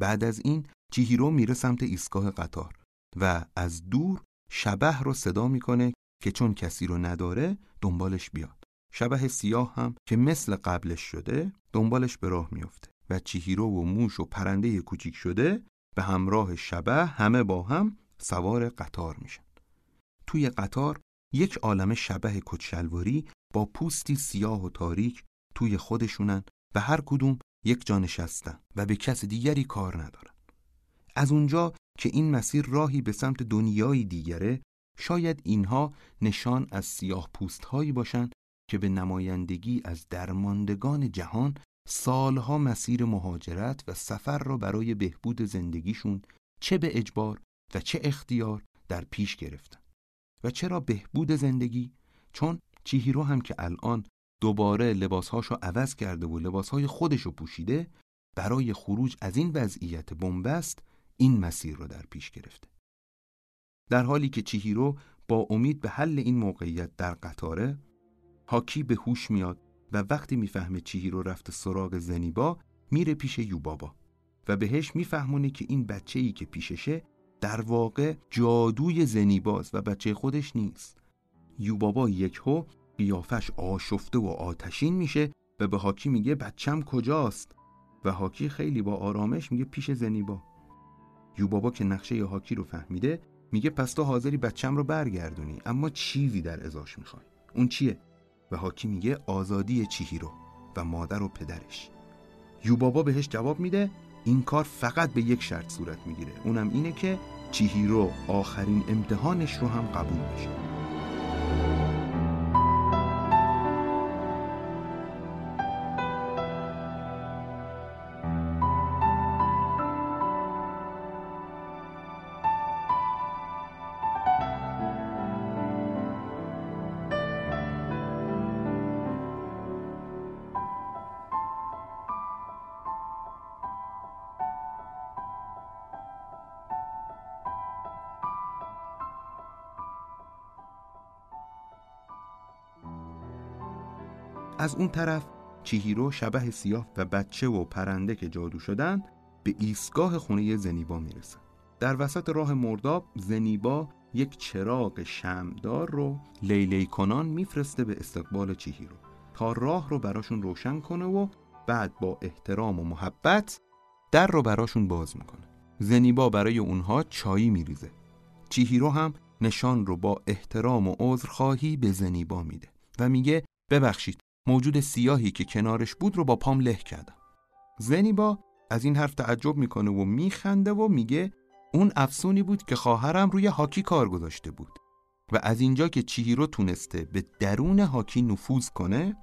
بعد از این چیهیرو میره سمت ایستگاه قطار و از دور شبه رو صدا می‌کنه که چون کسی رو نداره دنبالش بیاد. شبه سیاه هم که مثل قبلش شده دنبالش به راه میفته و چیهیرو و موش و پرنده کوچیک شده به همراه شبه همه با هم سوار قطار میشن. توی قطار یک عالم شبه کچلواری با پوستی سیاه و تاریک توی خودشونن و هر کدوم یک جا نشستن و به کس دیگری کار ندارن. از اونجا که این مسیر راهی به سمت دنیای دیگره شاید اینها نشان از سیاه پوست هایی باشند که به نمایندگی از درماندگان جهان سالها مسیر مهاجرت و سفر را برای بهبود زندگیشون چه به اجبار و چه اختیار در پیش گرفتن. و چرا بهبود زندگی؟ چون چیهیرو هم که الان دوباره لباسهاشو عوض کرده و لباسهای خودشو پوشیده برای خروج از این وضعیت بنبست این مسیر رو در پیش گرفته در حالی که چیهیرو با امید به حل این موقعیت در قطاره هاکی به هوش میاد و وقتی می‌فهمه چیهیرو رفته سراغ زنیبا میره پیش یوبابا و بهش میفهمونه که این بچه ای که پیششه در واقع جادوی زنیباز و بچه خودش نیست. یوبابا یک هو قیافش آشفته و آتشین میشه و به هاکی میگه بچم کجاست؟ و هاکی خیلی با آرامش میگه پیش زنیبا. یوبابا که نقشه هاکی رو فهمیده میگه پس تو حاضری بچم رو برگردونی اما چیزی در ازاش می‌خوای. اون چیه؟ و هاکی میگه آزادی رو و مادر و پدرش. یوبابا بهش جواب میده این کار فقط به یک شرط صورت می‌گیره اونم اینه که چیهیرو آخرین امتحانش رو هم قبول بشه. از اون طرف چیهیرو شبه سیاه و بچه و پرنده که جادو شدن به ایستگاه خونه زنیبا می‌رسن. در وسط راه مرداب زنیبا یک چراغ شمدار رو لیلی کنان میفرسته به استقبال چیهیرو تا راه رو براشون روشن کنه و بعد با احترام و محبت در رو براشون باز می‌کنه. زنیبا برای اونها چایی میریزه. چیهیرو هم نشان رو با احترام و عذرخواهی به زنیبا میده و میگه ببخشید موجود سیاهی که کنارش بود رو با پام له کردم زنیبا از این حرف تعجب می‌کنه و میخنده و میگه اون افسونی بود که خواهرم روی هاکی کار گذاشته بود و از اینجا که چیهیرو تونسته به درون هاکی نفوذ کنه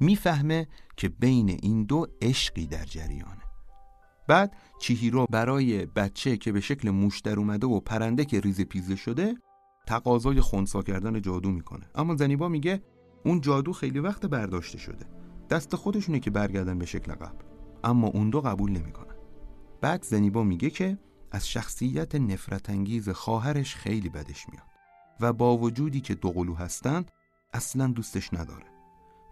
می‌فهمه که بین این دو عشقی در جریانه. بعد چیهیرو برای بچه که به شکل موش در اومده و پرنده که ریز پیزه شده تقاضای خونسا کردن جادو می‌کنه. اما زنیبا میگه اون جادو خیلی وقت برداشته شده. دست خودشونه که برگردن به شکل قبل. اما اون دو قبول نمی‌کنن. بعد زنیبا میگه که از شخصیت نفرت انگیز خواهرش خیلی بدش میاد. و با وجودی که دوقلو هستن اصلا دوستش نداره.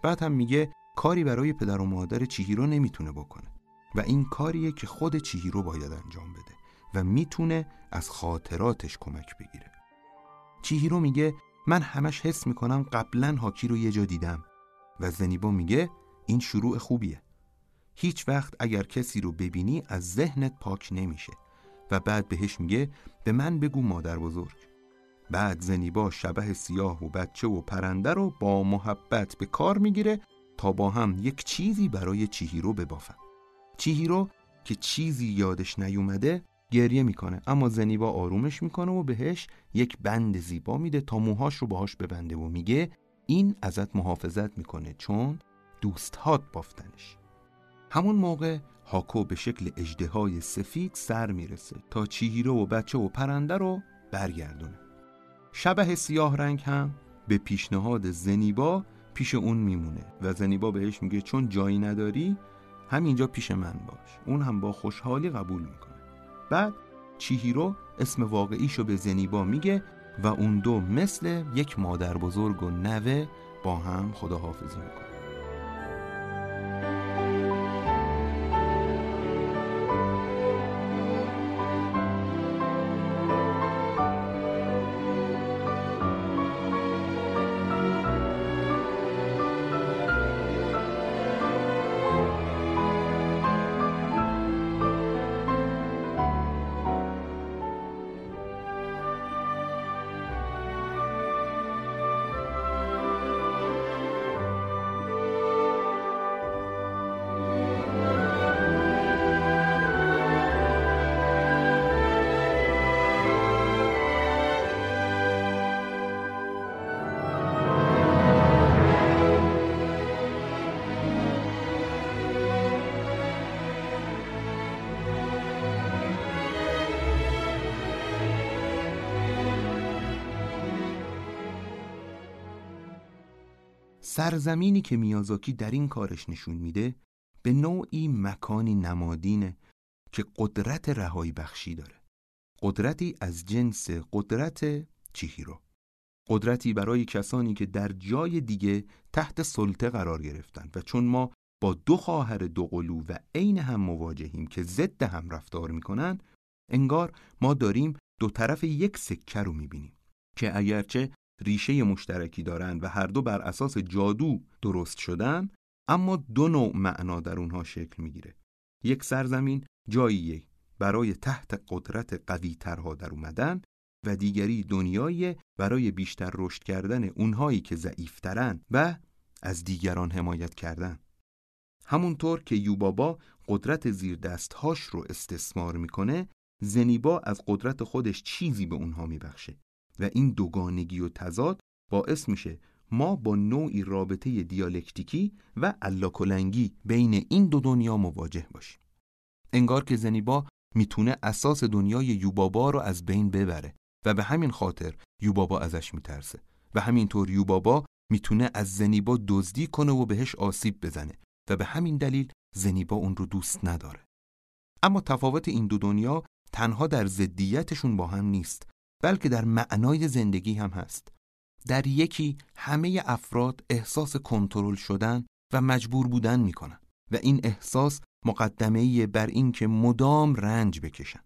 بعد هم میگه کاری برای پدر و مادر چیهیرو نمی‌تونه بکنه. و این کاریه که خود چیهیرو باید انجام بده. و می‌تونه از خاطراتش کمک بگیره. چیهیرو میگه من همش حس می‌کنم قبلا هاکی رو یه جا دیدم. و زنیبا میگه این شروع خوبیه. هیچ وقت اگر کسی رو ببینی از ذهنت پاک نمیشه. و بعد بهش میگه به من بگو مادر بزرگ. بعد زنیبا شبه سیاه و بچه و پرنده رو با محبت به کار می‌گیره تا با هم یک چیزی برای چیهیرو ببافن. چیهیرو که چیزی یادش نیومده گریه می‌کنه. اما زنیبا آرومش می‌کنه و بهش یک بند زیبا میده تا موهاش رو باهاش ببنده و میگه این ازت محافظت می‌کنه چون دوستهات بافتنش. همون موقع هاکو به شکل اجده سفید سر می‌رسه تا چیهیرو و بچه و پرنده رو برگردونه. شبه سیاه رنگ هم به پیشنهاد زنیبا پیش اون میمونه و زنیبا بهش میگه چون جایی نداری همینجا پیش من باش. اون هم با خوشحالی قبول می‌کنه. بعد چیهیرو اسم واقعیشو به زنیبا میگه و اون دو مثل یک مادر بزرگ و نوه با هم خداحافظی می‌کنه سرزمینی که میازاکی در این کارش نشون میده به نوعی مکانی نمادینه که قدرت رهایی بخشی داره. قدرتی از جنس قدرت چیهیرو. قدرتی برای کسانی که در جای دیگه تحت سلطه قرار گرفتن و چون ما با دو خواهر دو قلو و عین هم مواجهیم که ضد هم رفتار می‌کنن انگار ما داریم دو طرف یک سکه رو می‌بینیم که اگرچه ریشه مشترکی دارند و هر دو بر اساس جادو درست شدن اما دو نوع معنا در اونها شکل می‌گیره. یک سرزمین جایی برای تحت قدرت قوی ترها در اومدن و دیگری دنیایی برای بیشتر رشد کردن اونهایی که ضعیفترن و از دیگران حمایت کردن. همونطور که یوبابا قدرت زیر دستهاش رو استثمار می‌کنه زنیبا از قدرت خودش چیزی به اونها میبخشه. و این دوگانگی و تضاد باعث میشه ما با نوعی رابطه دیالکتیکی و الاکلنگی بین این دو دنیا مواجه باشیم. انگار که زنیبا می‌تونه اساس دنیای یوبابا رو از بین ببره و به همین خاطر یوبابا ازش میترسه و همینطور یوبابا می‌تونه از زنیبا دزدی کنه و بهش آسیب بزنه و به همین دلیل زنیبا اون رو دوست نداره. اما تفاوت این دو دنیا تنها در ضدیتشون با هم نیست. بلکه در معنای زندگی هم هست. در یکی همه افراد احساس کنترل شدن و مجبور بودن می‌کنن و این احساس مقدمه بر این که مدام رنج بکشن.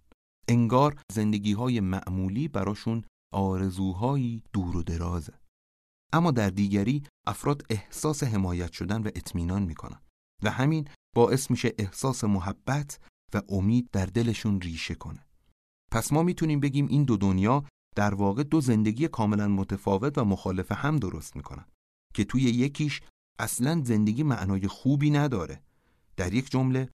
انگار زندگی های معمولی براشون آرزوهایی دور و درازه. اما در دیگری افراد احساس حمایت شدن و اطمینان می‌کنن و همین باعث میشه احساس محبت و امید در دلشون ریشه کنه. پس ما می‌تونیم بگیم این دو دنیا در واقع دو زندگی کاملا متفاوت و مخالف هم درست می‌کنن که توی یکیش اصلا زندگی معنای خوبی نداره. در یک جمله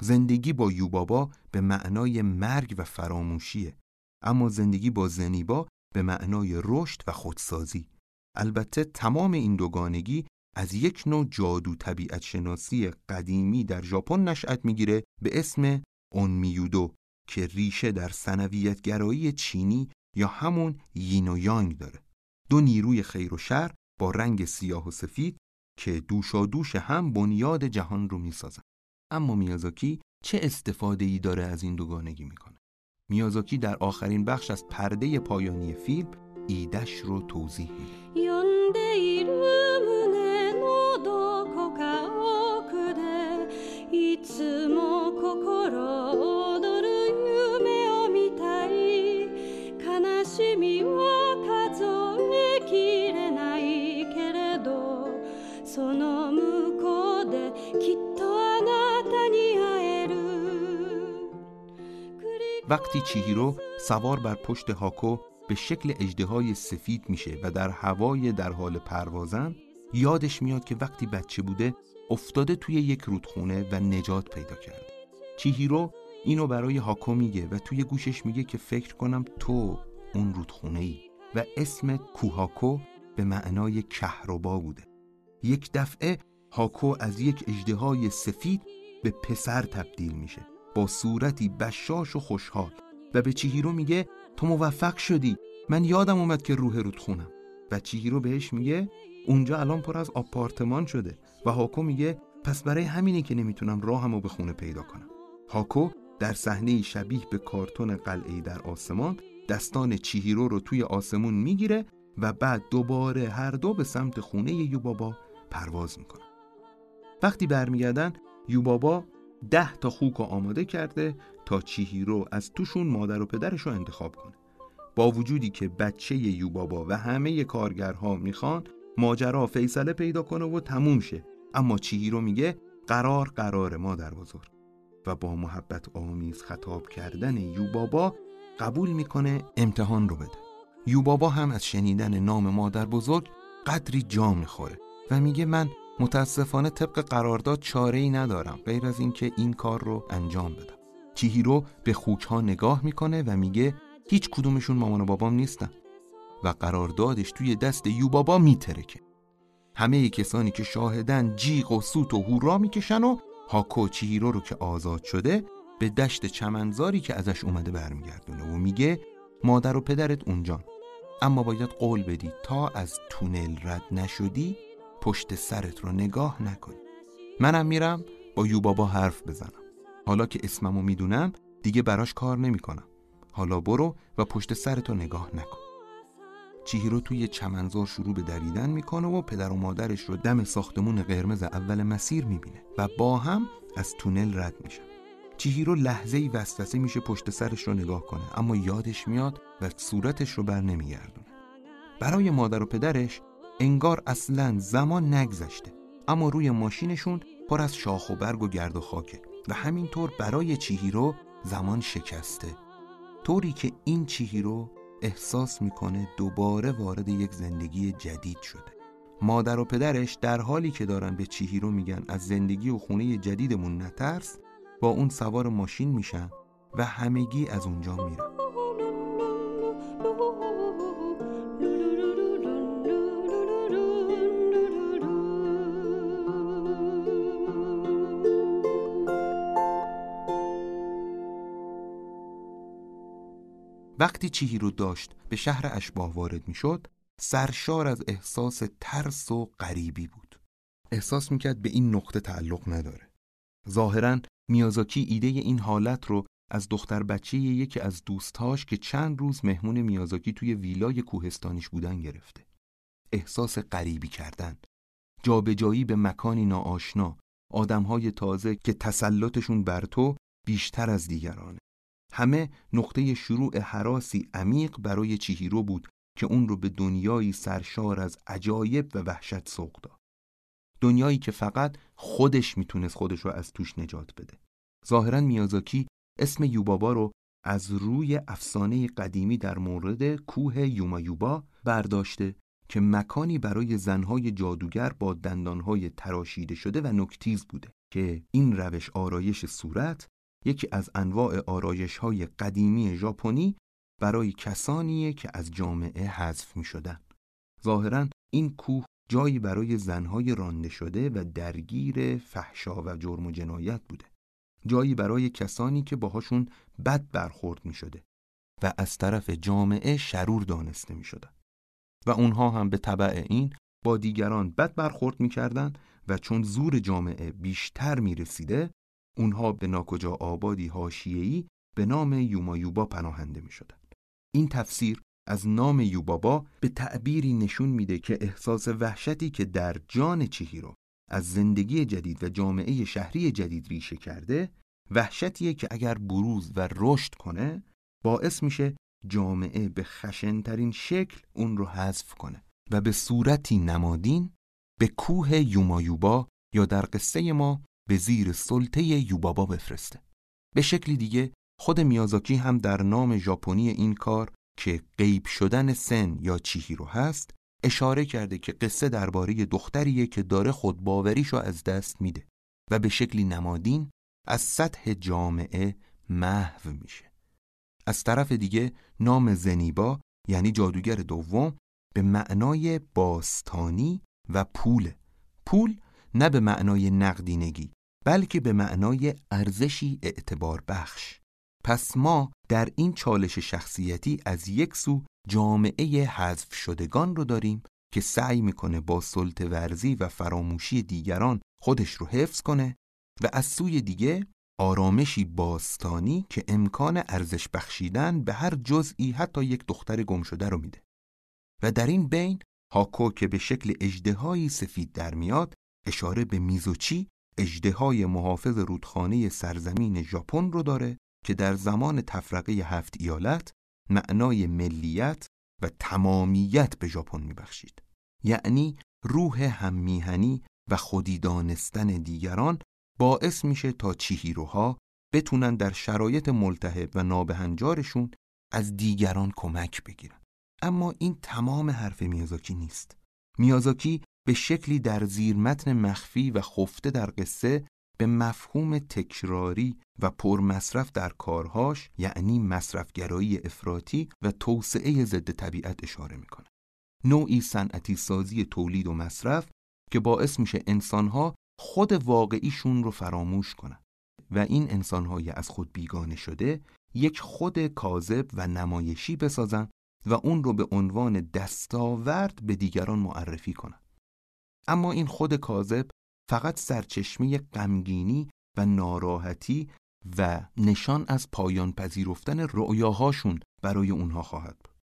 زندگی با یوبابا به معنای مرگ و فراموشیه اما زندگی با زنیبا به معنای رشد و خودسازی. البته تمام این دوگانگی از یک نوع جادو طبیعت شناسی قدیمی در ژاپن نشأت می‌گیره به اسم اونمیودو. که ریشه در گرایی چینی یا همون یین و یانگ داره. دو نیروی خیر و شر با رنگ سیاه و سفید که دوشا دوش هم بنیاد جهان رو می‌سازن. اما میازاکی چه استفاده ای داره از این دوگانگی می‌کنه؟ میازاکی در آخرین بخش از پرده پایانی فیلم ایدش رو توضیح میده. وقتی چیهیرو سوار بر پشت هاکو به شکل اجده سفید میشه و در هوای در حال پروازن یادش میاد که وقتی بچه بوده افتاده توی یک رودخونه و نجات پیدا کرد. چیهیرو اینو برای هاکو میگه و توی گوشش میگه که فکر کنم تو اون رودخونه ای و اسم کوهاکو به معنای کهربا بوده. یک دفعه هاکو از یک اجده سفید به پسر تبدیل میشه با صورتی بشاش و خوشحال و به چیهیرو میگه تو موفق شدی. من یادم اومد که روح رودخونم و چیهیرو بهش میگه اونجا الان پر از آپارتمان شده. و هاکو میگه پس برای همینی که نمی‌تونم راهمو به خونه پیدا کنم. هاکو در صحنه شبیه به کارتون قلعه در آسمان دستان چیهیرو رو توی آسمون می‌گیره و بعد دوباره هر دو به سمت خونه یوبابا پرواز می‌کنن وقتی برمیگردن یوبابا ده تا خوک آماده کرده تا چیهیرو از توشون مادر و پدرش رو انتخاب کنه. با وجودی که بچه یوبابا و همه کارگرها می‌خوان ماجرا فیصله پیدا کنه و تموم شه. اما چیهیرو میگه قرار قرار مادر بزرگ. و با محبت آمیز خطاب کردن یوبابا قبول می‌کنه امتحان رو بده. یوبابا هم از شنیدن نام مادر بزرگ قدری جام می‌خوره. و میگه من متاسفانه طبق قرارداد چاره ای ندارم غیر از اینکه این کار رو انجام بدم. چیهیرو به خوک ها نگاه می‌کنه و میگه هیچ کدومشون مامان و بابام نیستن. و قراردادش توی دست یوبابا میترکه. همه کسانی که شاهدن جیغ و سوت و هورا می‌کشن و هاکو چیهیرو رو که آزاد شده به دشت چمنزاری که ازش اومده برمیگردونه و میگه مادر و پدرت اونجان. اما باید قول بدی تا از تونل رد نشدی پشت سرت رو نگاه نکنی. منم میرم با یوبابا حرف بزنم. حالا که اسممو می‌دونم دیگه براش کار نمی‌کنم. حالا برو و پشت سرتو نگاه نکن. چیهیرو توی چمنزار شروع به دویدن می‌کنه و پدر و مادرش رو دم ساختمون قرمز اول مسیر می‌بینه و با هم از تونل رد میشن. چیهیرو لحظه ای وسوسه میشه پشت سرش رو نگاه کنه اما یادش میاد و صورتش رو بر نمیگردونه. برای مادر و پدرش انگار اصلا زمان نگذشته. اما روی ماشینشون پر از شاخ و برگ و گرد و خاکه و همینطور برای چیهیرو زمان شکسته. طوری که این چیهیرو احساس می‌کنه دوباره وارد یک زندگی جدید شده. مادر و پدرش در حالی که دارن به چیهیرو میگن از زندگی و خونه جدیدمون نترس با اون سوار ماشین میشن و همگی از اونجا میرن. وقتی چیهیرو داشت به شهر اشباه وارد می‌شد سرشار از احساس ترس و غریبی بود. احساس می‌کرد به این نقطه تعلق نداره. ظاهرا میازاکی ایده این حالت رو از دختر بچه یکی از دوستاش که چند روز مهمون میازاکی توی ویلای کوهستانیش بودن گرفته. احساس غریبی کردن. جابجایی به مکانی ناآشنا. آدمهای تازه که تسلطشون بر تو بیشتر از دیگرانه. همه نقطه شروع حراسی عمیق برای چیهیرو بود که اون رو به دنیایی سرشار از عجایب و وحشت سوق داد. دنیایی که فقط خودش می‌تونست خودش رو از توش نجات بده. ظاهرا میازاکی اسم یوبابا رو از روی افسانه قدیمی در مورد کوه یومایوبا برداشته که مکانی برای زنهای جادوگر با دندانهای تراشیده شده و نکتیز بوده که این روش آرایش صورت یکی از انواع آرایش های قدیمی ژاپنی برای کسانیه که از جامعه حذف می شدن. ظاهرا این کوه جایی برای زنهای رانده شده و درگیر فحشا و جرم و جنایت بوده. جایی برای کسانی که باهاشون بد برخورد می شده و از طرف جامعه شرور دانسته می شدن. و اونها هم به طبع این با دیگران بد برخورد می و چون زور جامعه بیشتر می رسیده اونها به ناکجا آبادی هاشیهی به نام یومایوبا پناهنده می شدن. این تفسیر از نام یوبابا به تعبیری نشون میده که احساس وحشتی که در جان چهیرو از زندگی جدید و جامعه شهری جدید ریشه کرده وحشتیه که اگر بروز و رشد کنه باعث میشه جامعه به خشنترین شکل اون رو حذف کنه و به صورتی نمادین به کوه یومایوبا یا در قصه ما به زیر سلطه یوبابا بفرسته. به شکلی دیگه خود میازاکی هم در نام ژاپنی این کار که غیب شدن سن یا چیهیرو هست اشاره کرده که قصه درباره دختریه که داره خودباوریشو از دست میده و به شکلی نمادین از سطح جامعه محو میشه. از طرف دیگه نام زنیبا یعنی جادوگر دوم به معنای باستانی و پول. پول نه به معنای نقدینگی بلکه به معنای ارزشی اعتبار بخش. پس ما در این چالش شخصیتی از یک سو جامعه حذف شدگان رو داریم که سعی می‌کنه با سلطه ورزی و فراموشی دیگران خودش رو حفظ کنه و از سوی دیگه آرامشی باستانی که امکان ارزش بخشیدن به هر جزئی حتی یک دختر گم شده رو میده. و در این بین هاکو که به شکل اجدهایی سفید در میاد اشاره به میزوچی اجدهای محافظ رودخانه سرزمین ژاپن رو داره که در زمان تفرقه هفت ایالت معنای ملیت و تمامیت به ژاپن میبخشید. یعنی روح هممیهنی و خودی دانستن دیگران باعث میشه تا چیهیروها بتونن در شرایط ملتهب و نابهنجارشون از دیگران کمک بگیرن. اما این تمام حرف میازاکی نیست. میازاکی به شکلی در زیر متن مخفی و خفته در قصه به مفهوم تکراری و پرمصرف در کارهاش یعنی مصرفگرایی افراطی و توسعه ضد طبیعت اشاره می‌کنه. نوعی صنعتی سازی تولید و مصرف که باعث میشه انسانها خود واقعیشون رو فراموش کنن و این انسانهای از خود بیگانه شده یک خود کاذب و نمایشی بسازن و اون رو به عنوان دستاورد به دیگران معرفی کنن. اما این خود کاذب فقط سرچشمه غمگینی و ناراحتی و نشان از پایان پذیرفتن رؤیاهاشون برای اونها خواهد بود.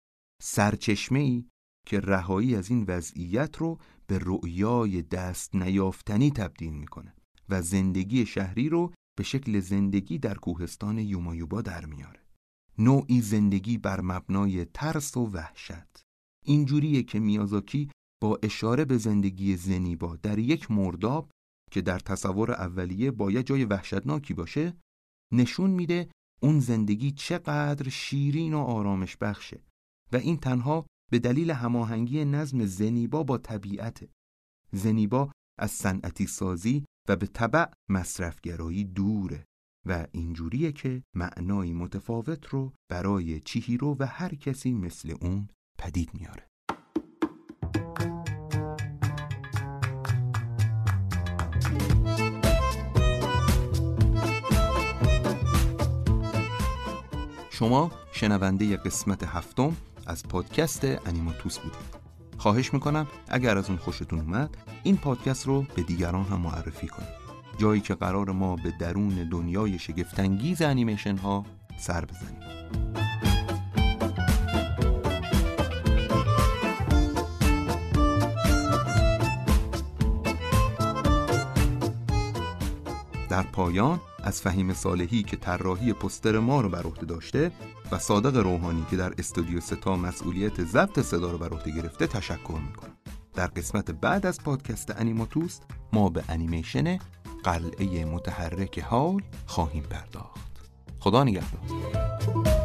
سرچشمه ای که رهایی از این وضعیت رو به رؤیای دست نیافتنی تبدیل می‌کنه و زندگی شهری رو به شکل زندگی در کوهستان یومایوبا در میاره. نوعی زندگی بر مبنای ترس و وحشت. اینجوریه که میازاکی با اشاره به زندگی زنیبا در یک مرداب که در تصور اولیه باید جای وحشتناکی باشه نشون میده اون زندگی چقدر شیرین و آرامش بخشه و این تنها به دلیل هماهنگی نظم زنیبا با طبیعت زنیبا از صنعتی سازی و به طبع مصرفگرایی دوره و اینجوریه که معنای متفاوت رو برای چیهیرو و هر کسی مثل اون پدید میاره. شما شنونده قسمت هفتم از پادکست انیماتوس بودید. خواهش می‌کنم اگر از اون خوشتون اومد این پادکست رو به دیگران هم معرفی کنید. جایی که قرار ما به درون دنیای شگفتانگیز انیمیشن ها سر بزنیم. در پایان از فهیم صالحی که طراحی پستر ما رو بر عهده داشته و صادق روحانی که در استودیو ستا مسئولیت ضبط صدا رو بر عهده گرفته تشکر می‌کنم. در قسمت بعد از پادکست انیماتوست ما به انیمیشن قلعه متحرک حال خواهیم پرداخت. خدا نگهدار.